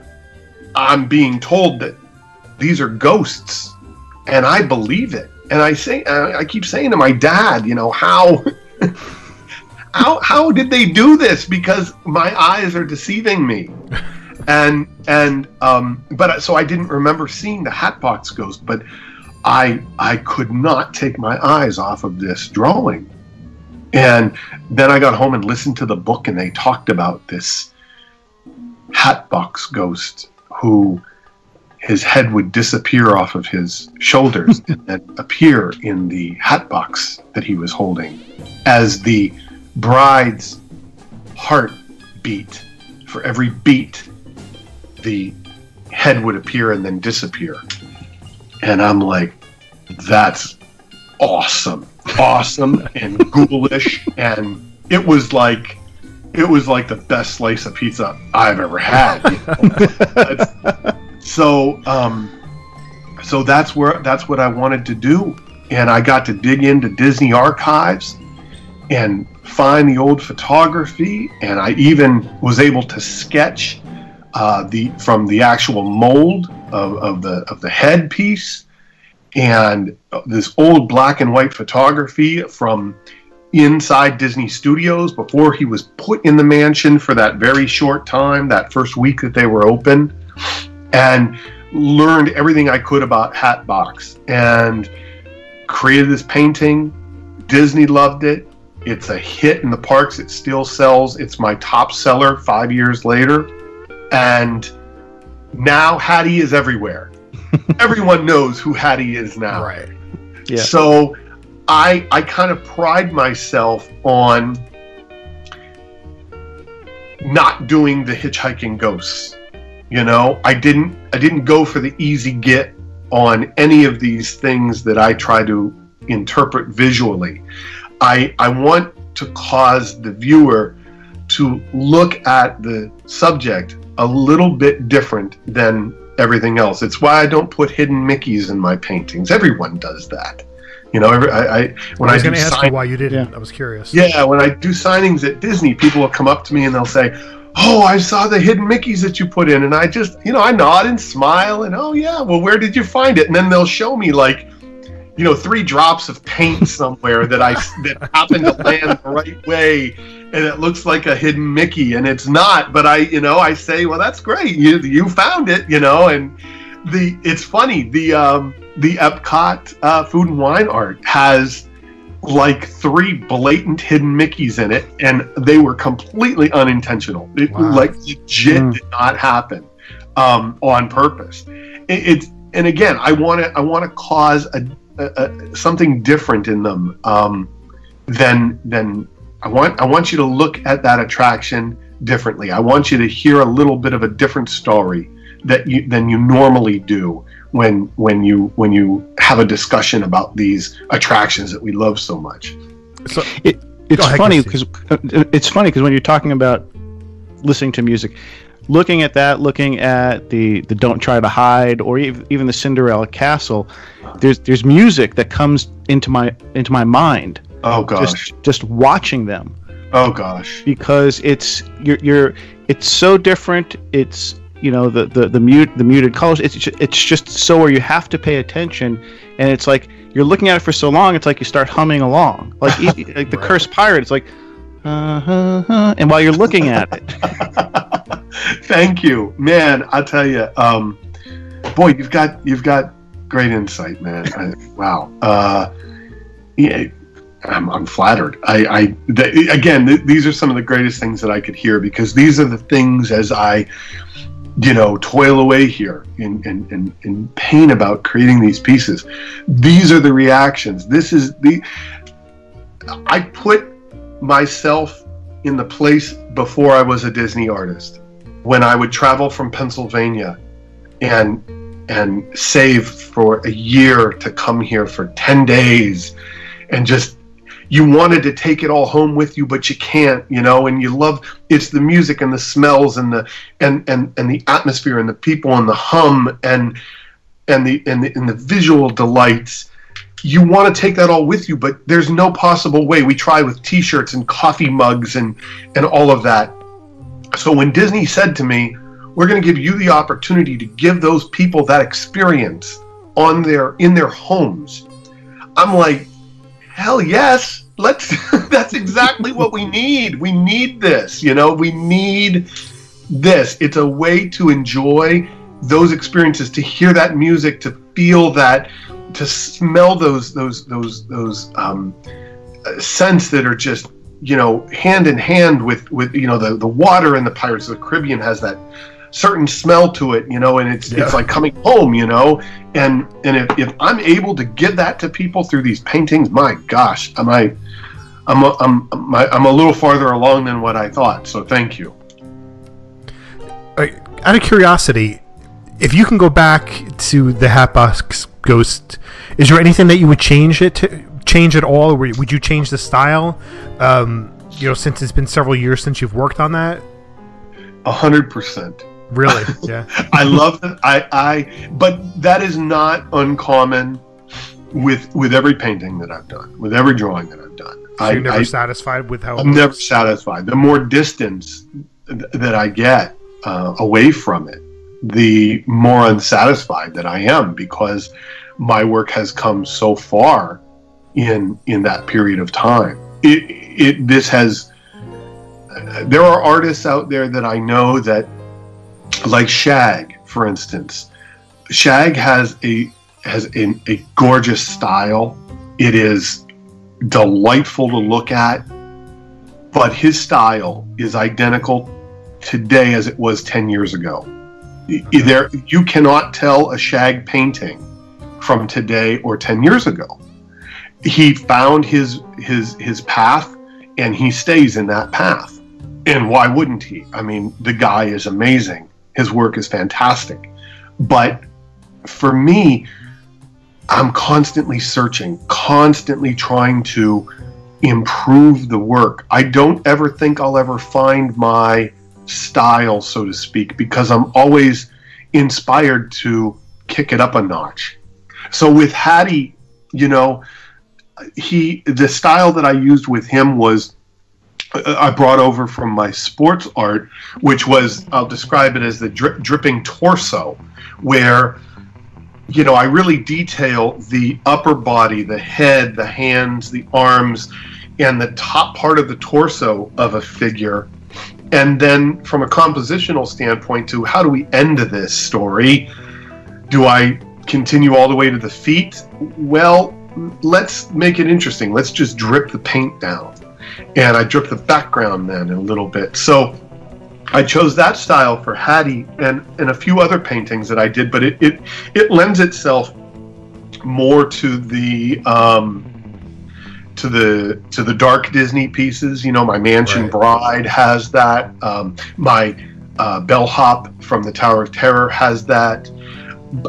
I'm being told that these are ghosts, and I believe it. And I say, I keep saying to my dad, you know, how, how, how did they do this? Because my eyes are deceiving me. And and um, but so I didn't remember seeing the Hatbox Ghost, but I I could not take my eyes off of this drawing. And then I got home and listened to the book, and they talked about this Hatbox Ghost who his head would disappear off of his shoulders and then appear in the hat box that he was holding as the bride's heart beat. For every beat, the head would appear and then disappear. And I'm like, that's awesome. Awesome and ghoulish. And it was like, it was like the best slice of pizza I've ever had. You know? So um, so that's where that's what I wanted to do, and I got to dig into Disney archives and find the old photography, and I even was able to sketch uh, the from the actual mold of, of the of the headpiece. And this old black and white photography from inside Disney Studios before he was put in the mansion for that very short time, that first week that they were open and learned everything I could about Hatbox and created this painting. Disney loved it. It's a hit in the parks. It still sells. It's my top seller five years later. And now Hattie is everywhere. Everyone knows who Hattie is now. Right. Yeah. So I I kind of pride myself on not doing the hitchhiking ghosts. You know, I didn't I didn't go for the easy get on any of these things that I try to interpret visually. I I want to cause the viewer to look at the subject a little bit different than everything else. It's why I don't put hidden Mickeys in my paintings. Everyone does that. You know, every, I, I when I was going to ask sign- you why you didn't. Yeah. I was curious. yeah, when I do signings at Disney, people will come up to me and they'll say, "Oh, I saw the hidden Mickeys that you put in," and I just, you know, I nod and smile and, "Oh yeah, well, where did you find it?" And then they'll show me like, you know, three drops of paint somewhere that I that happened to land the right way, and it looks like a hidden Mickey, and it's not. But I, you know, I say, "Well, that's great. You you found it," you know, and the it's funny the um the Epcot uh, food and wine art has like three blatant hidden Mickeys in it, and they were completely unintentional. It Wow. like legit Mm. did not happen um, on purpose. It, it's and again, I want to I want to cause a, a, a something different in them um, than than I want. I want you to look at that attraction differently. I want you to hear a little bit of a different story that you than you normally do when when you when you have a discussion about these attractions that we love so much. So It, it's ahead, funny Christy. because uh, it's funny because when you're talking about listening to music, looking at that, looking at the the "Don't Try to Hide" or even the Cinderella Castle, there's there's music that comes into my into my mind Oh gosh. just just watching them oh gosh. because it's you're you're it's so different. It's you know the the the mute the muted colors. It's ju- it's just so where you have to pay attention, and it's like you're looking at it for so long. It's like you start humming along, like, like the Right. cursed pirate. It's like Uh-huh. And while you're looking at it, Thank you, man. I tell you, um, boy, you've got you've got great insight, man. I, wow. Uh, yeah, I'm, I'm flattered. I, I th- again, th- these are some of the greatest things that I could hear because these are the things as I, you know, toil away here in in, in, in pain about creating these pieces. These are the reactions. This is the. I put myself in the place before I was a Disney artist when I would travel from Pennsylvania and and save for a year to come here for 10 days and just you wanted to take it all home with you but you can't you know and you love it's the music and the smells and the and and, and the atmosphere and the people and the hum and and the and the, and the visual delights. You want to take that all with you but there's no possible way. We try with t-shirts and coffee mugs and and all of that. So when Disney said to me, "We're going to give you the opportunity to give those people that experience on their in their homes," I'm like, "Hell yes, let's." that's exactly what we need. We need this. You know, we need this. It's a way to enjoy those experiences, to hear that music, to feel that, to smell those those those those um, scents that are just you know hand in hand with with you know the the water in the Pirates of the Caribbean has that certain smell to it you know and it's Yeah. it's like coming home you know and and if, if I'm able to give that to people through these paintings my gosh am I I'm a, I'm I'm I'm a little farther along than what I thought so thank you out of curiosity, if you can go back to the Hatbox Ghost, is there anything that you would change it to change at all? Or would you change the style? Um, you know, since it's been several years since you've worked on that. a hundred percent Really? Yeah. I love that. I, I, but that is not uncommon with with every painting that I've done, with every drawing that I've done. So I, you're never I, satisfied with how. I'm never satisfied. The more distance th- that I get uh, away from it, the more unsatisfied that I am because my work has come so far in in that period of time. It it this has. uh, There are artists out there that I know that, like Shag, for instance. Shag has a has a, a gorgeous style. It is delightful to look at, but his style is identical today as it was 10 years ago. There, you cannot tell a shag painting from today or 10 years ago. He found his his his path and he stays in that path. And why wouldn't he? I mean, the guy is amazing. His work is fantastic. But for me, I'm constantly searching, constantly trying to improve the work. I don't ever think I'll ever find my style, so to speak, because I'm always inspired to kick it up a notch. So with Hattie, you know, he the style that I used with him was I brought over from my sports art, which was I'll describe it as the drip, dripping torso, where you know I really detail the upper body, the head, the hands, the arms, and the top part of the torso of a figure. And then, from a compositional standpoint, to how do we end this story? Do I continue all the way to the feet? Well, let's make it interesting. Let's just drip the paint down. And I drip the background then a little bit. So I chose that style for Hattie and, and a few other paintings that I did, but it, it, it lends itself more to the um, to the to the dark Disney pieces. You know, my Mansion Right. Bride has that. Um, my uh, bellhop from the Tower of Terror has that.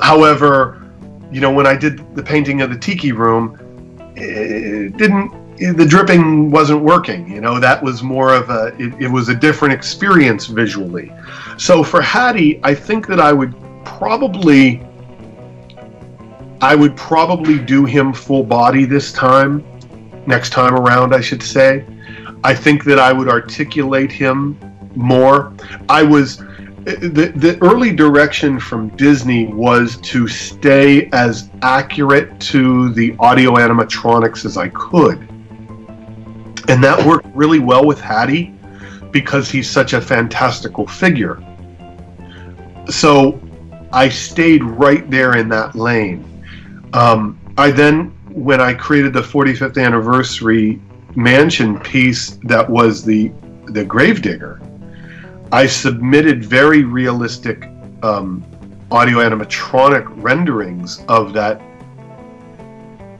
However, you know, when I did the painting of the Tiki Room, it didn't. The dripping wasn't working. You know, that was more of a. It, it was a different experience visually. So for Hattie, I think that I would probably. I would probably do him full body this time. Next time around, I should say. I think that I would articulate him more. I was the the early direction from Disney was to stay as accurate to the audio animatronics as I could. And that worked really well with Hattie because he's such a fantastical figure. So I stayed right there in that lane. Um, I then, when I created the 45th anniversary mansion piece that was the the Gravedigger, I submitted very realistic um, audio animatronic renderings of that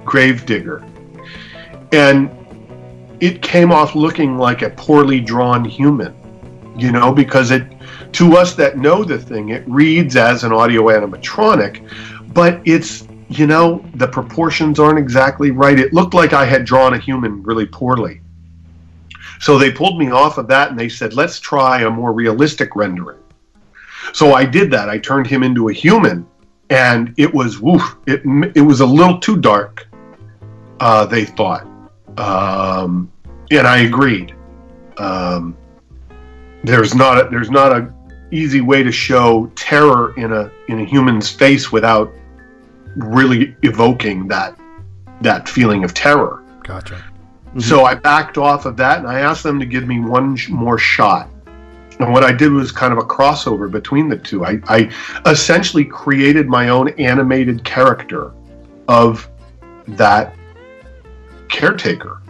Gravedigger, and it came off looking like a poorly drawn human, you know, because it to us that know the thing, it reads as an audio animatronic, but it's you know the proportions aren't exactly right. It looked like I had drawn a human really poorly. So they pulled me off of that and they said, let's try a more realistic rendering. So I did that. I turned him into a human, and it was woof. It it was a little too dark. Uh, they thought, um, and I agreed. Um, there's not a, there's not a easy way to show terror in a in a human's face without really evoking that that feeling of terror. Gotcha. So I backed off of that and I asked them to give me one sh- more shot. And what I did was kind of a crossover between the two. I, I essentially created my own animated character of that caretaker.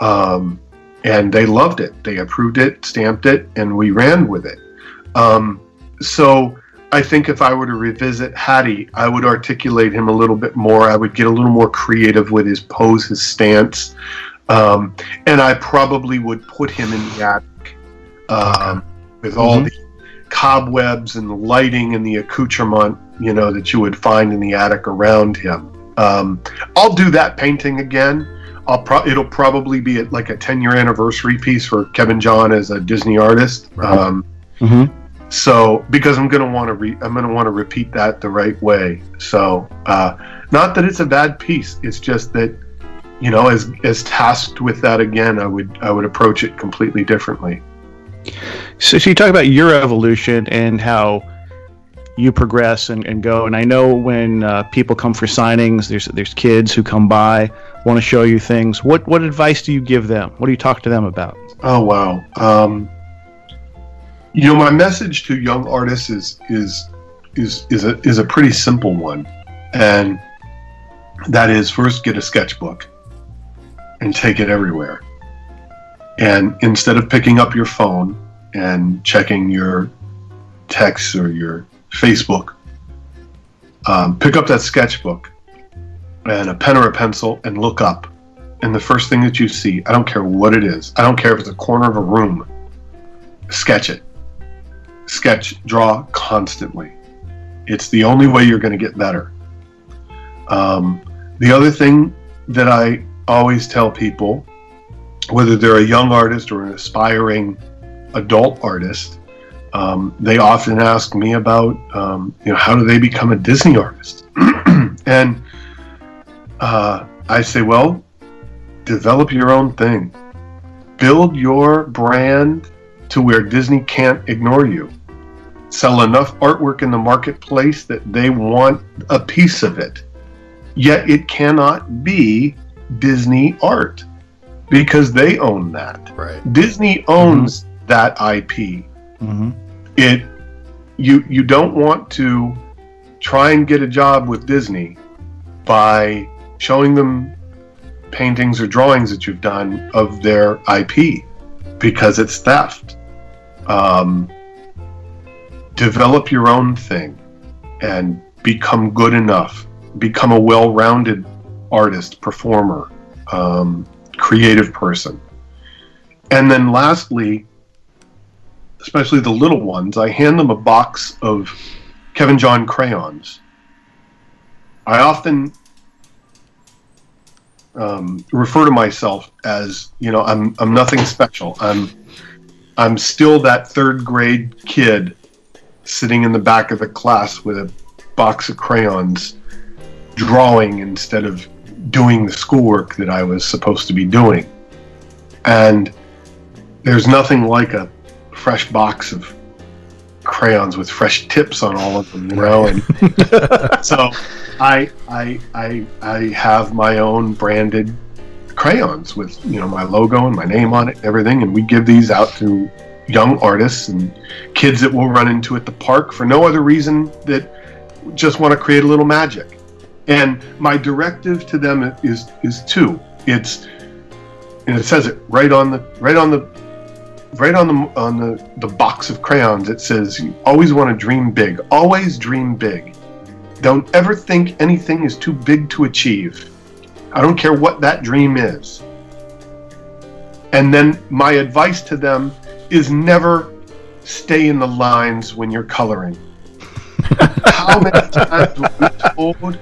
Um, and they loved it. They approved it, stamped it, and we ran with it. Um, so I think if I were to revisit Hattie, I would articulate him a little bit more. I would get a little more creative with his pose, his stance. Um, and I probably would put him in the attic um, with all Mhm. the cobwebs and the lighting and the accoutrement, you know, that you would find in the attic around him. Um, I'll do that painting again. I'll pro- it'll probably be at like a 10 year anniversary piece for Kevin John as a Disney artist. Right. Um, hmm so because I'm gonna want to re- I'm gonna want to repeat that the right way. So uh, not that it's a bad piece. It's just that you know, as as tasked with that again, I would I would approach it completely differently. So, so you talk about your evolution and how you progress and, and go. And I know when uh, people come for signings, there's there's kids who come by, want to show you things. What what advice do you give them? What do you talk to them about? Oh wow. Um, you know, my message to young artists is is is is a is a pretty simple one, and that is first get a sketchbook and take it everywhere. And instead of picking up your phone and checking your texts or your Facebook, um, pick up that sketchbook and a pen or a pencil and look up and the first thing that you see, I don't care what it is, I don't care if it's a corner of a room, sketch it. Sketch, draw constantly. It's the only way you're going to get better. Um, the other thing that I always tell people, whether they're a young artist or an aspiring adult artist, um, they often ask me about, um, you know, how do they become a Disney artist? and uh, I say, well, develop your own thing. Build your brand to where Disney can't ignore you. Sell enough artwork in the marketplace that they want a piece of it. Yet it cannot be Disney art because they own that. Right. Disney owns that IP. Mm-hmm. It you you don't want to try and get a job with Disney by showing them paintings or drawings that you've done of their IP because it's theft. Um, develop your own thing and become good enough. Become a well rounded artist, performer, um, creative person. And then lastly, especially the little ones, I hand them a box of Kevin John crayons. I often um, refer to myself as you know I'm I'm nothing special. I'm I'm still that third grade kid sitting in the back of the class with a box of crayons, drawing instead of doing the schoolwork that I was supposed to be doing. And there's nothing like a fresh box of crayons with fresh tips on all of them, you know. And so I I I I have my own branded crayons with you know my logo and my name on it and everything, and we give these out to young artists and kids that we'll run into at the park for no other reason that just want to create a little magic. And my directive to them is is two. It's and it says it right on the right on the right on the on the, the box of crayons it says you always want to dream big always dream big. Don't ever think anything is too big to achieve. I don't care what that dream is. And then my advice to them is never stay in the lines when you're coloring. How many times were we told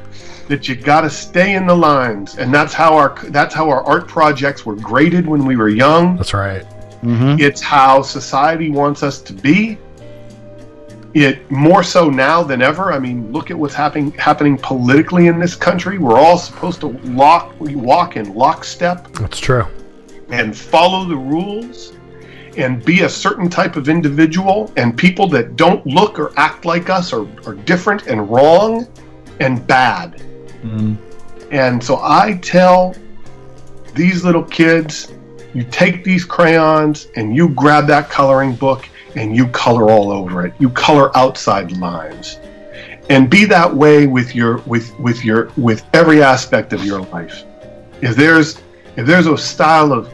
that you got to stay in the lines? And that's how our that's how our art projects were graded when we were young. That's right. Mm-hmm. it's how society wants us to be. It more so now than ever. I mean, look at what's happening happening politically in this country. We're all supposed to lock walk in lockstep That's true. and follow the rules and be a certain type of individual and people that don't look or act like us are, are different and wrong and bad. And so I tell these little kids, you take these crayons and you grab that coloring book and you color all over it. You color outside lines. And be that way with your with with your with every aspect of your life. If there's if there's a style of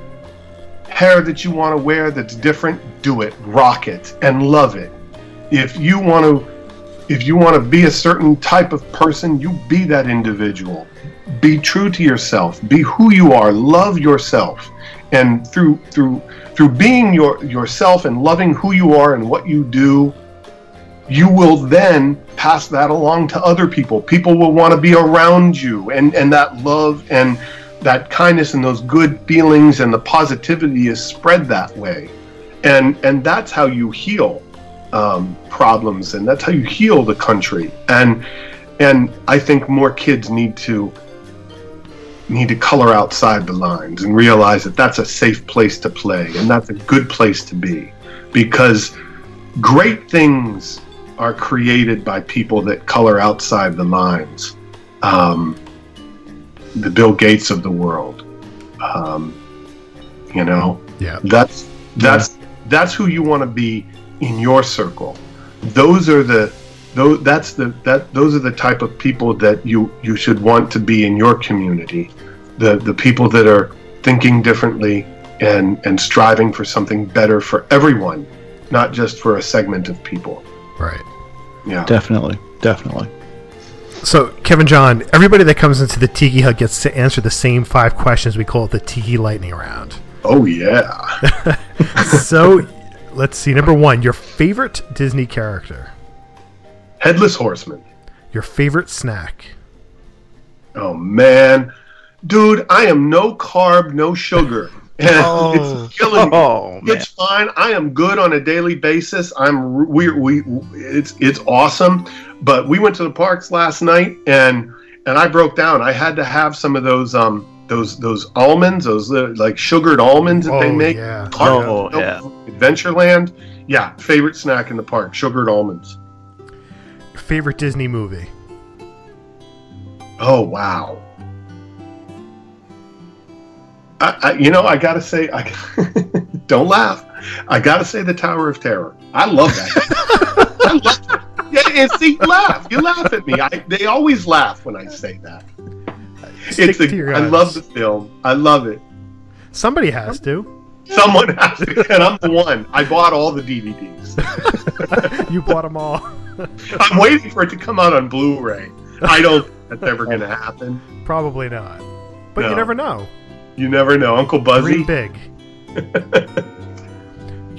hair that you want to wear that's different, do it, rock it, and love it. If you want to if you want to be a certain type of person, you be that individual. Be true to yourself. Be who you are. Love yourself. And through through through being your yourself and loving who you are and what you do, you will then pass that along to other people. People will want to be around you and and that love and that kindness and those good feelings and the positivity is spread that way. And and that's how you heal um, problems and that's how you heal the country and and i think more kids need to need to color outside the lines and realize that that's a safe place to play and that's a good place to be. Because great things are created by people that color outside the lines. Um, the bill gates of the world. Um, you know? Yeah. that's that's that's who you want to be in your circle. Those are the those that's the that those are the type of people that you you should want to be in your community the the people that are thinking differently and and striving for something better for everyone not just for a segment of people Right. yeah Definitely, definitely. So, Kevin John, everybody that comes into the Tiki Hut gets to answer the same five questions. We call it the Tiki Lightning Round. oh yeah so, let's see. Number one, your favorite Disney character, headless horseman your favorite snack. Oh man, dude, I am no carb, no sugar. And Oh. it's killing me. Oh, man. It's fine. I am good on a daily basis. I'm we we it's it's awesome. But we went to the parks last night and and I broke down. I had to have some of those um those those almonds, those uh, like sugared almonds that they Oh, make. yeah. Park- Oh, yeah. Adventureland. Yeah, favorite snack in the park, sugared almonds. Favorite Disney movie. Oh wow. I, I, you know, I gotta say, I don't laugh. I gotta say, the Tower of Terror. I love that. I love it. Yeah, and see, laugh. You laugh at me. I, they always laugh when I say that. Stick It's a, I love the film. I love it. Somebody has to. Someone has to, and I'm the one. I bought all the DVDs. You bought them all. I'm waiting for it to come out on Blu-ray. I don't think that's ever going to happen. Probably not. But you never know. You never know. Uncle Buzzy. Dream big.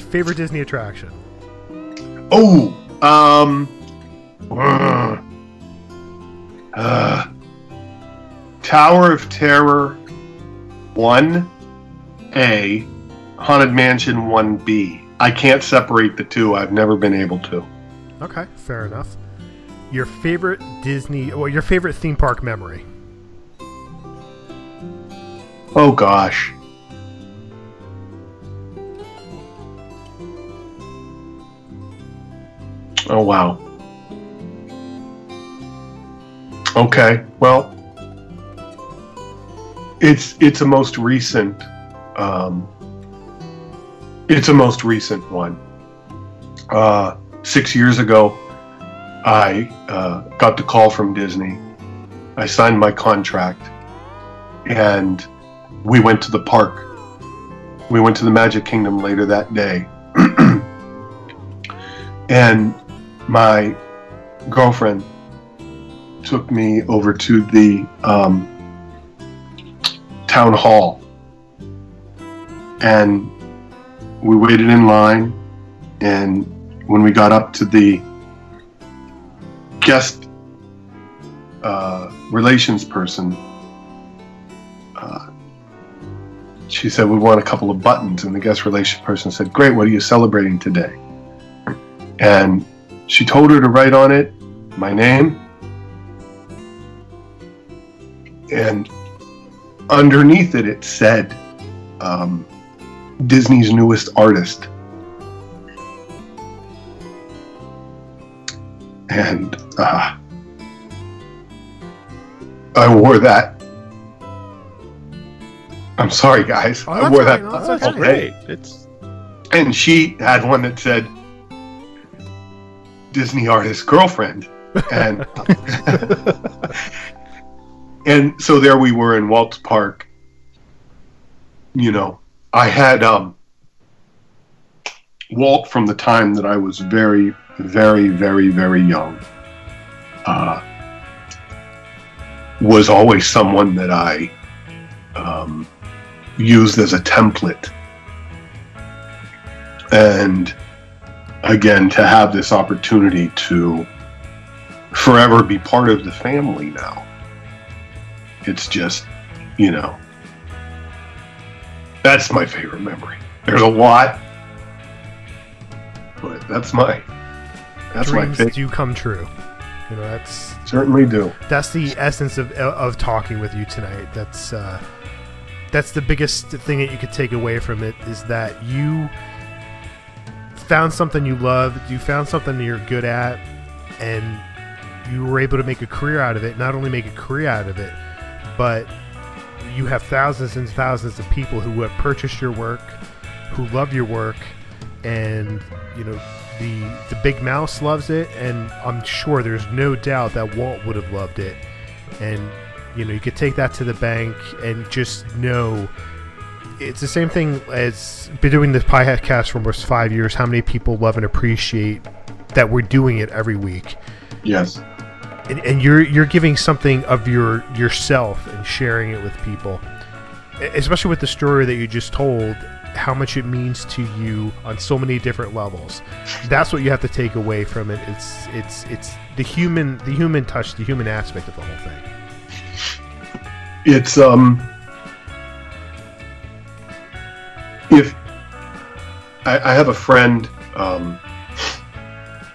favorite Disney attraction. Oh, um, uh, Tower of Terror, one A, Haunted Mansion, one B. I can't separate the two. I've never been able to. Okay, fair enough. Your favorite Disney, well, your favorite theme park memory. Oh gosh. Oh wow. Okay. Well, it's it's a most recent um, it's a most recent one. Uh, six years ago, I uh, got the call from Disney. I signed my contract, and we went to the park. We went to the Magic Kingdom later that day, and my girlfriend took me over to the um, town hall and we waited in line and when we got up to the guest uh, relations person uh, she said we want a couple of buttons and the guest relations person said great what are you celebrating today? And she told her to write on it my name and underneath it it said um, Disney's newest artist. And uh, I wore that. I'm sorry, guys. Oh, I wore all that right. That's all okay. day. It's And she had one that said Disney artist girlfriend. And and so there we were in Walt's Park. You know, I had um Walt from the time that I was very, very, very, very young. Uh, was always someone that I um, used as a template. And again, to have this opportunity to forever be part of the family now, it's just, you know, that's my favorite memory. There's a lot, but that's my, that's my Dreams favorite. do come true. You know, that's Certainly do. that's the essence of of talking with you tonight. That's uh, that's the biggest thing that you could take away from it is that you found something you love, you found something you're good at, and you were able to make a career out of it. Not only make a career out of it, but you have thousands and thousands of people who have purchased your work, who love your work, and you know the the big mouse loves it, and I'm sure there's no doubt that Walt would have loved it, and you know you could take that to the bank and just know it's the same thing as been doing this podcast for almost five years. How many people love and appreciate that we're doing it every week, Yes. And, and you're you're giving something of your yourself and sharing it with people, especially with the story that you just told. How much it means to you on so many different levels. That's what you have to take away from it. It's it's it's the human the human touch, the human aspect of the whole thing. it's um if I, I have a friend um,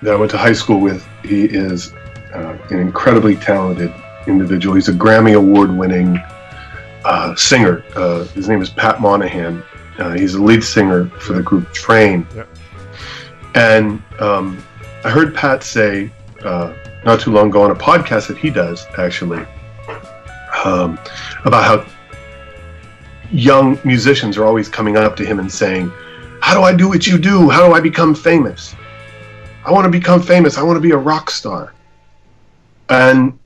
that I went to high school with. He is uh, an incredibly talented individual. He's a Grammy Award-winning uh, singer. Uh, his name is Pat Monahan. Uh, he's the lead singer for the group Train. Yep. And um, I heard Pat say uh, not too long ago on a podcast that he does actually um, about how young musicians are always coming up to him and saying, How do I do what you do? How do I become famous? I want to become famous. I want to be a rock star. And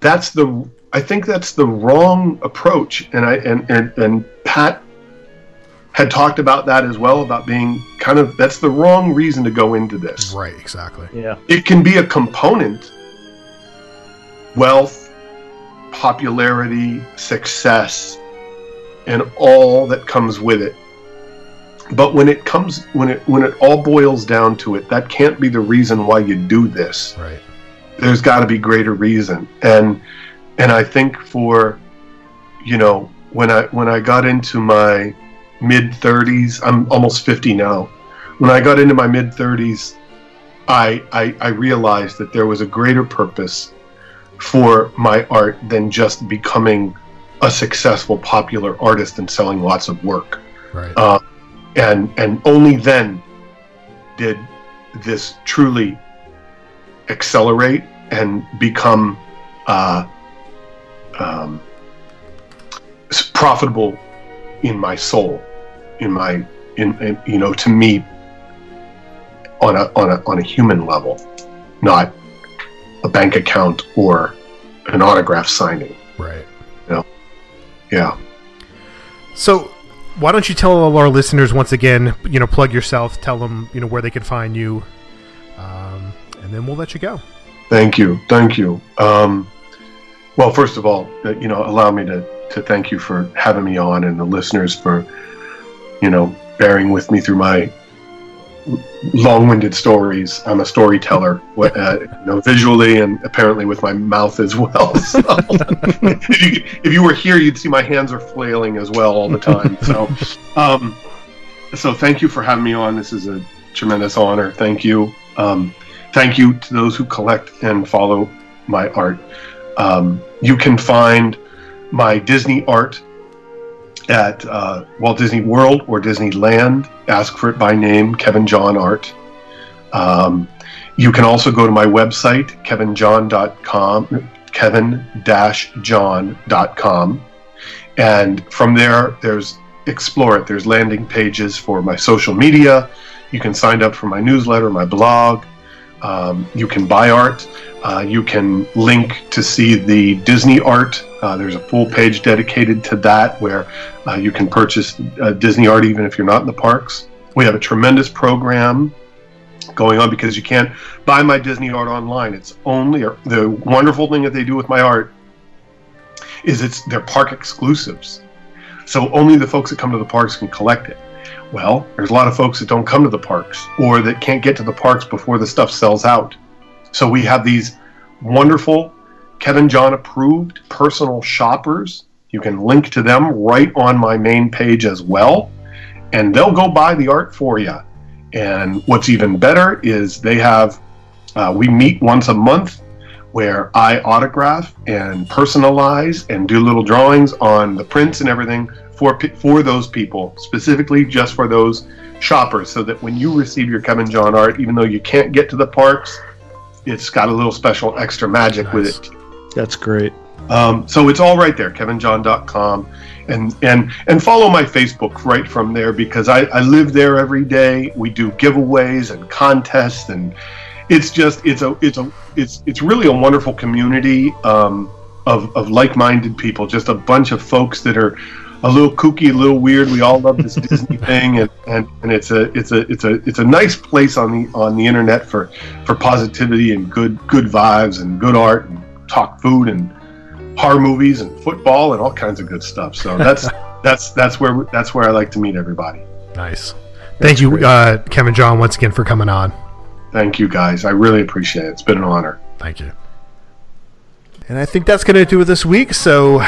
that's the I think that's the wrong approach. And I and, and, and Pat had talked about that as well, about being kind of that's the wrong reason to go into this Right, exactly. yeah. it can be a component wealth popularity success and all that comes with it but when it comes when it when it all boils down to it that can't be the reason why you do this Right. there's got to be greater reason and and i think for you know when i when i got into my mid 30s i'm almost 50 now when i got into my mid 30s I, I i realized that there was a greater purpose for my art than just becoming a successful popular artist and selling lots of work Right. uh, and and only then did this truly accelerate and become uh, um, profitable in my soul, in my in, in you know to me on a on a on a human level, not a bank account or an autograph signing. Right. Yeah. So, why don't you tell all our listeners once again, you know, plug yourself, tell them, you know, where they can find you, um, and then we'll let you go. Thank you, thank you. Um, well, first of all, uh, you know, allow me to to thank you for having me on, and the listeners for, you know, bearing with me through my long-winded stories. I'm a storyteller, uh, you know, visually and apparently with my mouth as well. So, if, you, if you were here, you'd see my hands are flailing as well all the time. So, um, so thank you for having me on. This is a tremendous honor. Thank you. Um, thank you to those who collect and follow my art. Um, you can find my Disney art at uh, Walt Disney World or Disneyland. Ask for it by name, Kevin John Art. Um, you can also go to my website, kevinjohn.com, kevin-john.com. And from there, there's Explore It. There's landing pages for my social media. You can sign up for my newsletter, my blog. Um, you can buy art. Uh, you can link to see the Disney art. Uh, there's a full page dedicated to that where uh, you can purchase uh, Disney art even if you're not in the parks. We have a tremendous program going on because you can't buy my Disney art online. It's only the wonderful thing that they do with my art is it's they're park exclusives. So only the folks that come to the parks can collect it. Well, there's a lot of folks that don't come to the parks or that can't get to the parks before the stuff sells out. So we have these wonderful Kevin John approved personal shoppers. You can link to them right on my main page as well, and they'll go buy the art for you. And what's even better is they have, uh, we meet once a month where I autograph and personalize and do little drawings on the prints and everything for for those people, specifically just for those shoppers, so that when you receive your Kevin John art, even though you can't get to the parks, it's got a little special extra magic with it. That's great. Um, so it's all right there, kevinjohn.com. And, and and follow my Facebook right from there because I, I live there every day. We do giveaways and contests and it's just it's a it's a it's it's really a wonderful community um, of, of like-minded people, just a bunch of folks that are a little kooky, a little weird. We all love this Disney thing, and, and, and it's a it's a it's a it's a nice place on the on the internet for for positivity and good good vibes and good art and talk food and horror movies and football and all kinds of good stuff. So that's that's that's where that's where I like to meet everybody. Nice. Thank you, uh, Kevin John, once again for coming on. Thank you guys. I really appreciate it. It's been an honor. Thank you. And I think that's going to do it this week. So,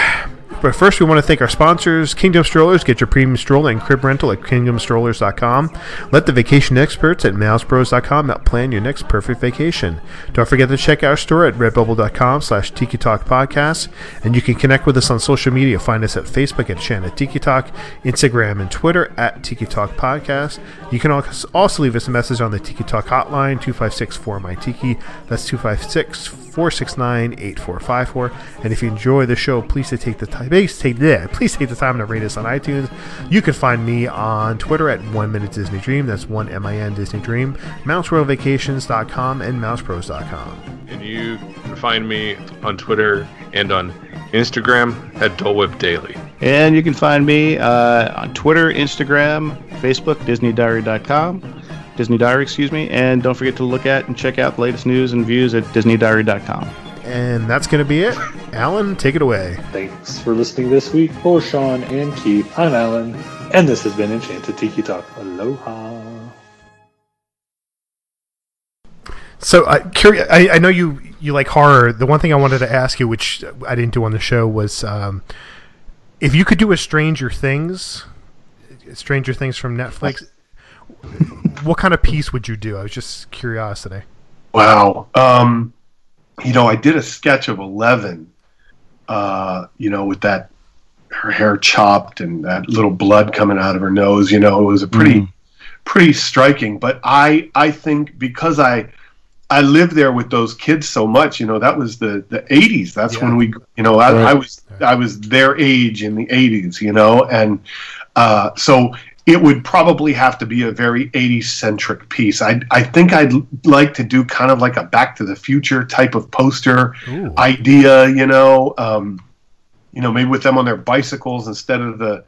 but first, we want to thank our sponsors, Kingdom Strollers. Get your premium stroller and crib rental at kingdomstrollers.com. Let the vacation experts at mousepros.com help plan your next perfect vacation. Don't forget to check our store at redbubble.com slash Tiki Talk Podcast. And you can connect with us on social media. Find us at Facebook at Enchanted Tiki Talk, Instagram and Twitter at Tiki Talk Podcast. You can also leave us a message on the Tiki Talk hotline, 256 4 my Tiki. That's 256 469 8454. And if you enjoy the show, please take the time. Please take, yeah, please take the time to rate us on iTunes. You can find me on Twitter at One Minute Disney Dream. That's one M I N Disney Dream. MouseRoyalVacations.com and MousePros.com. And you can find me on Twitter and on Instagram at Dole Whip Daily. And you can find me uh, on Twitter, Instagram, Facebook, DisneyDiary.com, Disney Diary, excuse me. And don't forget to look at and check out the latest news and views at DisneyDiary.com. And that's going to be it. Alan, take it away. Thanks for listening this week. For Sean and Keith, I'm Alan, and this has been Enchanted Tiki Talk. Aloha. So, uh, curious, I, I know you you like horror. The one thing I wanted to ask you, which I didn't do on the show, was um, if you could do a Stranger Things, Stranger Things from Netflix. what kind of piece would you do? I was just curiosity. Wow. Um, you know, I did a sketch of Eleven. Uh, you know, with that her hair chopped and that little blood coming out of her nose. You know, it was a pretty, pretty striking. But I, I think because I, I lived there with those kids so much. You know, that was the the '80s. That's Yeah. when we, you know, I, Right. I was I was their age in the '80s. You know, and uh, so it would probably have to be a very 80s centric piece. I I think I'd like to do kind of like a Back to the Future type of poster Ooh. idea. You know, um, you know, maybe with them on their bicycles instead of the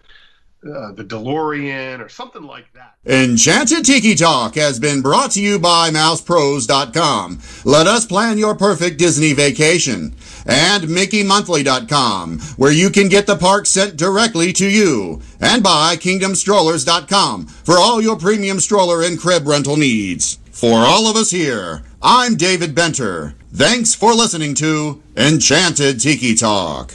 uh, the DeLorean or something like that. Enchanted Tiki Talk has been brought to you by MousePros.com. Let us plan your perfect Disney vacation. And MickeyMonthly.com, where you can get the park sent directly to you. And by KingdomStrollers.com for all your premium stroller and crib rental needs. For all of us here, I'm David Benter. Thanks for listening to Enchanted Tiki Talk.